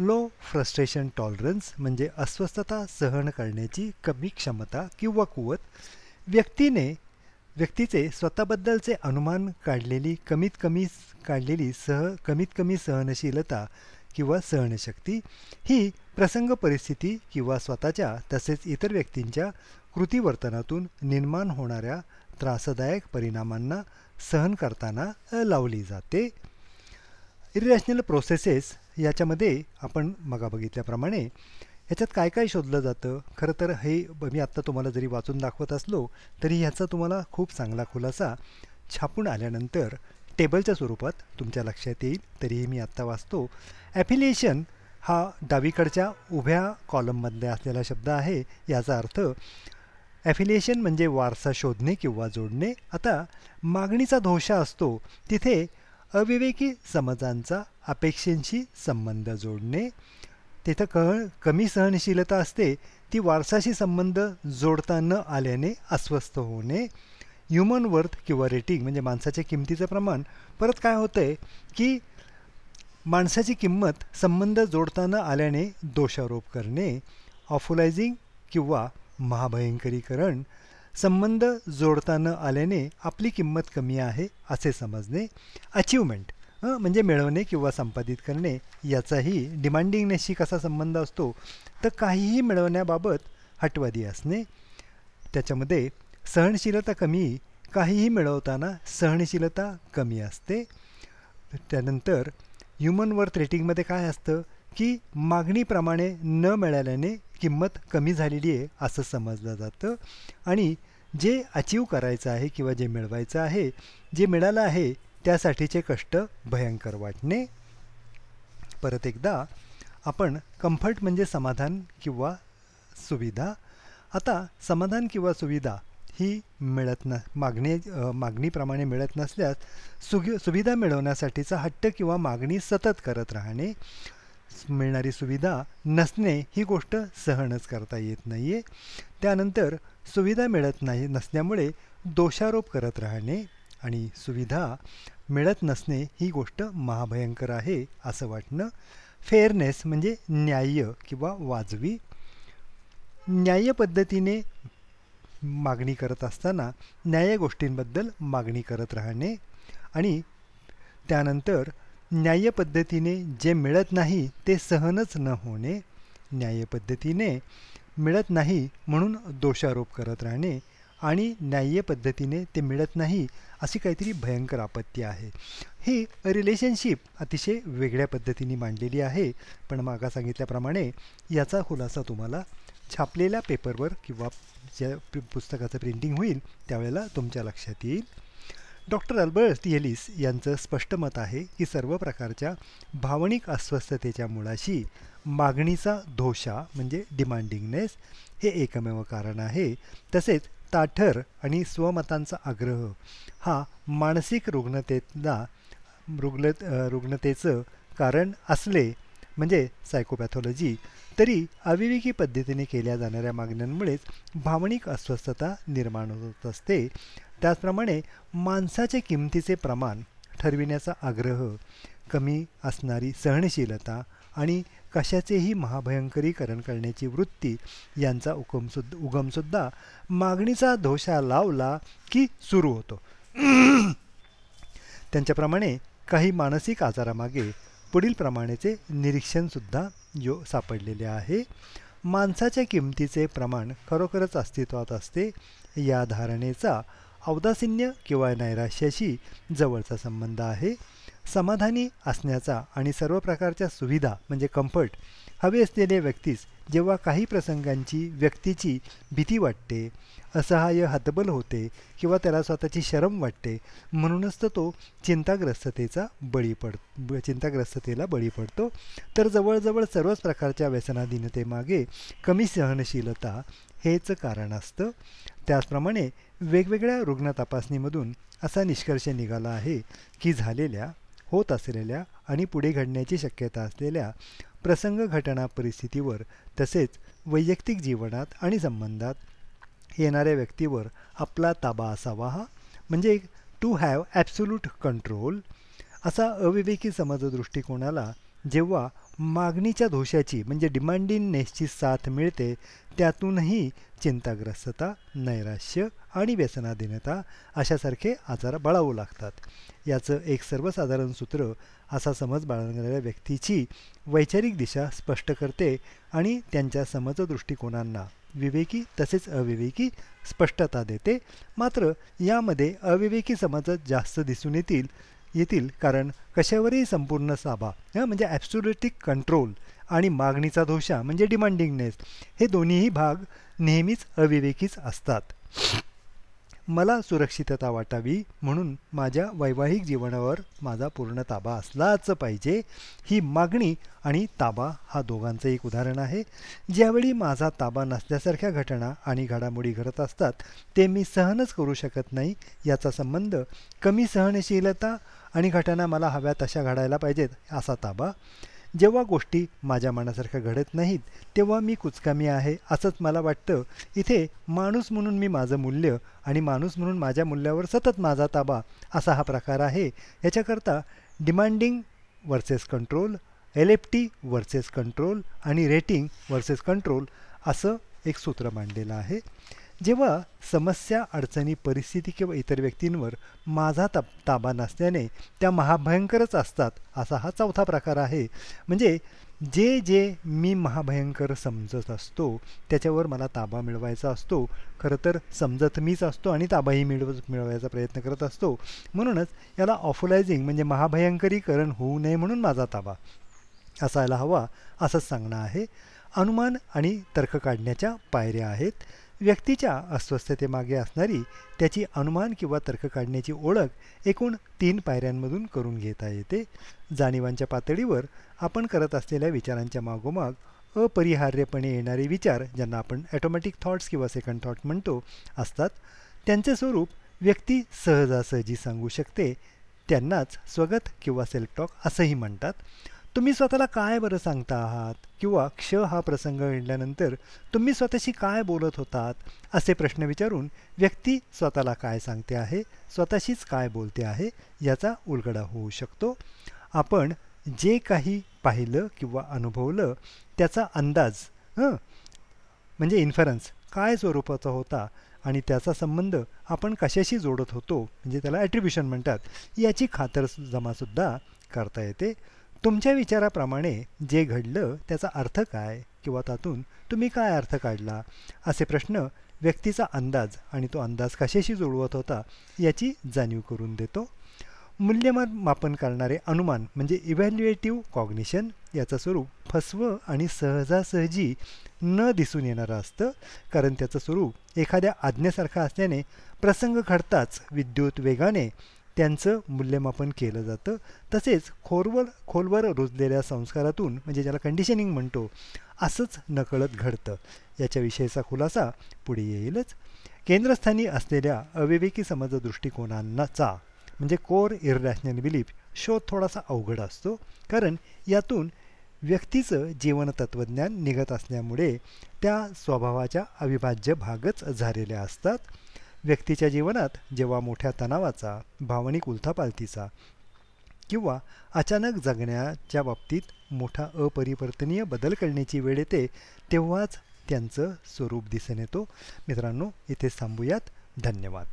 लो फ्रस्ट्रेशन टॉलरन्स म्हणजे अस्वस्थता सहन करण्याची कमी क्षमता किंवा कुवत व्यक्तीने व्यक्तीचे स्वतःबद्दलचे अनुमान काढलेली कमीत कमी काढलेली सह कमीत कमी सहनशीलता किंवा सहनशक्ती ही प्रसंग परिस्थिती किंवा स्वतःच्या तसेच इतर व्यक्तींच्या कृतीवर्तनातून निर्माण होणाऱ्या त्रासदायक परिणामांना सहन करताना लावली जाते. इरिरॅशनल प्रोसेसेस याच्यामध्ये आपण मगा बघितल्याप्रमाणे ह्याच्यात काय काय शोधलं जातं? खरं तर हे मी आत्ता तुम्हाला जरी वाचून दाखवत असलो तरी ह्याचा तुम्हाला खूप चांगला खुलासा छापून आल्यानंतर टेबलच्या स्वरूपात तुमच्या लक्षात येईल. तरीही मी आत्ता वाचतो. ॲफिलिएशन हा डावीकडच्या उभ्या कॉलममधल्या असलेला शब्द आहे. याचा अर्थ ॲफिलिएशन म्हणजे वारसा शोधणे किंवा जोडणे. आता मागणीचा धोषा असतो. तिथे अविवेकी समजांचा अपेक्षेंशी संबंध जोडणे. तिथं कळ कमी सहनशीलता असते ती वारसाशी संबंध जोडता न आल्याने अस्वस्थ होणे. ह्युमन वर्थ किंवा रेटिंग म्हणजे माणसाच्या किमतीचं प्रमाण. परत काय होतं आहे की माणसाची किंमत संबंध जोडता न आल्याने दोषारोप करणे ऑफोलायझिंग किंवा महाभयंकरीकरण. संबंध जोडता न आल्याने आपली किंमत कमी आहे असे समजणे. अचिव्हमेंट म्हणजे मिळवणे किंवा संपादित करणे याचाही डिमांडिंगनेसशी कसा संबंध असतो. तर काहीही मिळवण्याबाबत हटवादी असणे त्याच्यामध्ये सहनशीलता कमी काहीही मिळवताना सहनशीलता कमी असते. त्यानंतर ह्युमन वर्थ रेटिंगमध्ये काय असतं? की मागणीप्रमाणे न मिळाल्याने किंमत कमी झालेली आहे असं समजलं जातं. आणि जे अचीव करायचं आहे किंवा जे मिळवायचं आहे जे मिळालं आहे त्यासाठीचे कष्ट भयंकर वाटणे. परत एकदा आपण कम्फर्ट म्हणजे समाधान किंवा सुविधा. आता समाधान किंवा सुविधा ही मिळत न मागणी मागणीप्रमाणे मिळत नसल्यास सुगी सुविधा मिळवण्यासाठीचा हट्ट किंवा मागणी सतत करत राहणे. मिळणारी सुविधा नसणे ही गोष्ट सहनच करता येत नाही आहे त्यानंतर सुविधा मिळत नाही नसल्यामुळे दोषारोप करत राहणे आणि सुविधा मिळत नसणे ही गोष्ट महाभयंकर आहे असं वाटणं. फेअरनेस म्हणजे न्याय्य किंवा वाजवी. न्याय्य पद्धतीने मागणी करत असताना न्याय गोष्टींबद्दल मागणी करत राहणे आणि त्यानंतर न्याय पद्धतीने जे मिळत नाही ते सहनच न होणे. न्याय पद्धतीने मिळत नाही म्हणून दोषारोप करत राहणे. आणि न्याय्य पद्धतीने ते मिळत नाही अशी काहीतरी भयंकर आपत्ती आहे. ही रिलेशनशिप अतिशय वेगळ्या पद्धतीने मांडलेली आहे. पण मागा सांगितल्याप्रमाणे याचा खुलासा तुम्हाला छापलेल्या पेपरवर किंवा ज्या पुस्तकाचं प्रिंटिंग होईल त्यावेळेला तुमच्या लक्षात येईल. डॉक्टर अल्बर्ट येलिस यांचं स्पष्ट मत आहे की सर्व प्रकारच्या भावनिक अस्वस्थतेच्या मुळाशी मागणीचा धोशा म्हणजे डिमांडिंगनेस हे एकमेव कारण आहे. तसेच ताठर आणि स्वमतांचा आग्रह. हा मानसिक रुग्णतेला रुग्ण रुग्णतेचं कारण असले म्हणजे सायकोपॅथॉलॉजी तरी अविवेकी पद्धतीने केल्या जाणाऱ्या मागण्यांमुळेच भावनिक अस्वस्थता निर्माण होत असते. त्याचप्रमाणे माणसाच्या किमतीचे प्रमाण ठरविण्याचा आग्रह कमी असणारी सहनशीलता आणि कशाचेही महाभयंकरीकरण करण्याची वृत्ती यांचा उगमसुद्धा उगमसुद्धा मागणीचा धोशा लावला की सुरू होतो. त्यांच्याप्रमाणे काही मानसिक आजारामागे पुढील प्रमाणेचे निरीक्षणसुद्धा यो सापडलेले आहे. माणसाच्या किमतीचे प्रमाण खरोखरच अस्तित्वात असते या धारणेचा औदासिन्य किंवा नैराश्याशी जवळचा संबंध आहे. समाधानी असण्याचा आणि सर्व प्रकारच्या सुविधा म्हणजे कम्फर्ट हवे असलेल्या व्यक्तीस जेव्हा काही प्रसंगांची व्यक्तीची भीती वाटते असहाय्य हतबल होते किंवा त्याला स्वतःची शरम वाटते म्हणूनच तर तो चिंताग्रस्ततेचा बळी पड चिंताग्रस्ततेला बळी पडतो. तर जवळजवळ सर्वच प्रकारच्या व्यसनाधीनतेमागे कमी सहनशीलता हेच कारण असतं. त्याचप्रमाणे वेगवेगळ्या रुग्ण तपासणीमधून असा निष्कर्ष निघाला आहे की झालेल्या होत असलेल्या आणि पुढे घडण्याची शक्यता असलेल्या प्रसंग घटना परिस्थितीवर तसेच वैयक्तिक जीवनात आणि संबंधात येणाऱ्या व्यक्तीवर आपला ताबा असावा हा म्हणजे टू हॅव ॲब्सोल्यूट कंट्रोल असा अविवेकी समज दृष्टिकोनाला जेव्हा मागणीच्या दोषाची म्हणजे डिमांडिंगनेसची साथ मिळते त्यातूनही चिंताग्रस्तता नैराश्य आणि व्यसनाधीनता अशासारखे आजार बळावू लागतात. याचं एक सर्वसाधारण सूत्र असा समज बाळगणाऱ्या व्यक्तीची वैचारिक दिशा स्पष्ट करते आणि त्यांच्या समज दृष्टिकोनांना विवेकी तसेच अविवेकी स्पष्टता देते. मात्र यामध्ये अविवेकी समज जास्त दिसून येतील येतील कारण कशावरही संपूर्ण साबा म्हणजे ॲब्सोल्युटिक कंट्रोल आणि मागणीचा दोषा म्हणजे डिमांडिंगनेस हे दोन्हीही भाग नेहमीच अविवेकीच असतात. मला सुरक्षितता वाटावी म्हणून माझ्या वैवाहिक जीवनावर माझा पूर्ण ताबा असलाच पाहिजे ही मागणी आणि ताबा हा दोघांचं एक उदाहरण आहे. ज्यावेळी माझा ताबा नसल्यासारख्या घटना आणि घडामोडी घडत असतात ते मी सहनच करू शकत नाही याचा संबंध कमी सहनशीलता आणि घटना मला हव्या तशा घडायला पाहिजेत असा ताबा. जेव्हा गोष्टी माझ्या मनासारख्या घडत नाहीत तेव्हा मी कुचकामी आहे असंच मला वाटतं. इथे माणूस म्हणून मी माझं मूल्य आणि माणूस म्हणून माझ्या मूल्यावर सतत माझा ताबा असा हा प्रकार आहे. याच्याकरता demanding versus control L F T versus control आणि रेटिंग वर्सेस कंट्रोल असं एक सूत्र मांडलेलं आहे. जेव्हा समस्या अडचणी परिस्थिती किंवा इतर व्यक्तींवर माझा तप ताबा नसल्याने त्या महाभयंकरच असतात असा हा चौथा प्रकार आहे. म्हणजे जे जे मी महाभयंकर समजत असतो त्याच्यावर मला ताबा मिळवायचा असतो. खरं तर समजत मीच असतो आणि ताबाही मिळव मिळवायचा प्रयत्न करत असतो. म्हणूनच याला ऑफोलायझिंग म्हणजे महाभयंकरीकरण होऊ नये म्हणून माझा ताबा असायला हवा असंच सांगणं आहे. अनुमान आणि तर्क काढण्याच्या पायऱ्या आहेत. व्यक्तीच्या अस्वस्थतेमागे असणारी त्याची अनुमान किंवा तर्क काढण्याची ओळख एकूण तीन पायऱ्यांमधून करून घेता येते. जाणीवांच्या पातळीवर आपण करत असलेल्या विचारांच्या मागोमाग अपरिहार्यपणे येणारे विचार ज्यांना आपण ॲटोमॅटिक थॉट्स किंवा सेकंड थॉट म्हणतो असतात. त्यांचे स्वरूप व्यक्ती सहजासहजी सांगू शकते. त्यांनाच स्वगत किंवा सेल्फ टॉक असंही म्हणतात. तुम्ही स्वतःला काय बरं सांगता आहात? किंवा क्ष हा प्रसंग घडल्यानंतर तुम्ही स्वतःशी काय बोलत होतात? असे प्रश्न विचारून व्यक्ती स्वतःला काय सांगते आहे? स्वतःशीच काय बोलते आहे? याचा उलगडा होऊ शकतो. आपण जे काही पाहिलं किंवा अनुभवलं त्याचा अंदाज हं? म्हणजे इन्फरन्स काय स्वरूपाचा होता? आणि त्याचा संबंध आपण कशाशी जोडत होतो? म्हणजे त्याला ॲट्रिब्युशन म्हणतात. याची खातर जमासुद्धा करता येते. तुमच्या विचाराप्रमाणे जे घडलं त्याचा अर्थ काय किंवा त्यातून तुम्ही काय अर्थ काढला? असे प्रश्न व्यक्तीचा अंदाज आणि तो अंदाज कशाशी जुळवत होता याची जाणीव करून देतो. मूल्यमान मापन करणारे अनुमान म्हणजे इव्हॅल्युएटिव्ह कॉग्निशन याचं स्वरूप फसवं आणि सहजासहजी न दिसून येणारं असतं कारण त्याचं स्वरूप एखाद्या आज्ञेसारखं असल्याने प्रसंग घडताच विद्युत वेगाने त्यांचं मूल्यमापन केलं जातं. तसेच खोलवर खोलवर रुजलेल्या संस्कारातून म्हणजे ज्याला कंडिशनिंग म्हणतो असंच नकळत घडतं. याच्याविषयीचा खुलासा पुढे येईलच. केंद्रस्थानी असलेल्या अविवेकी समज दृष्टिकोनांचा म्हणजे कोर इरॅशनल बिलीफ शोध थोडासा अवघड असतो. कारण यातून व्यक्तीचं जीवन तत्त्वज्ञान निघत असल्यामुळे त्या स्वभावाच्या अविभाज्य भागच झालेल्या असतात. व्यक्तीच्या जीवनात जेव्हा मोठ्या तणावाचा भावनिक उलथापालथीचा किंवा अचानक जगण्याच्या बाबतीत मोठा अपरिवर्तनीय बदल करण्याची वेळ येते तेव्हाच त्यांचं स्वरूप दिसून येतो. मित्रांनो इथे थांबूयात. धन्यवाद.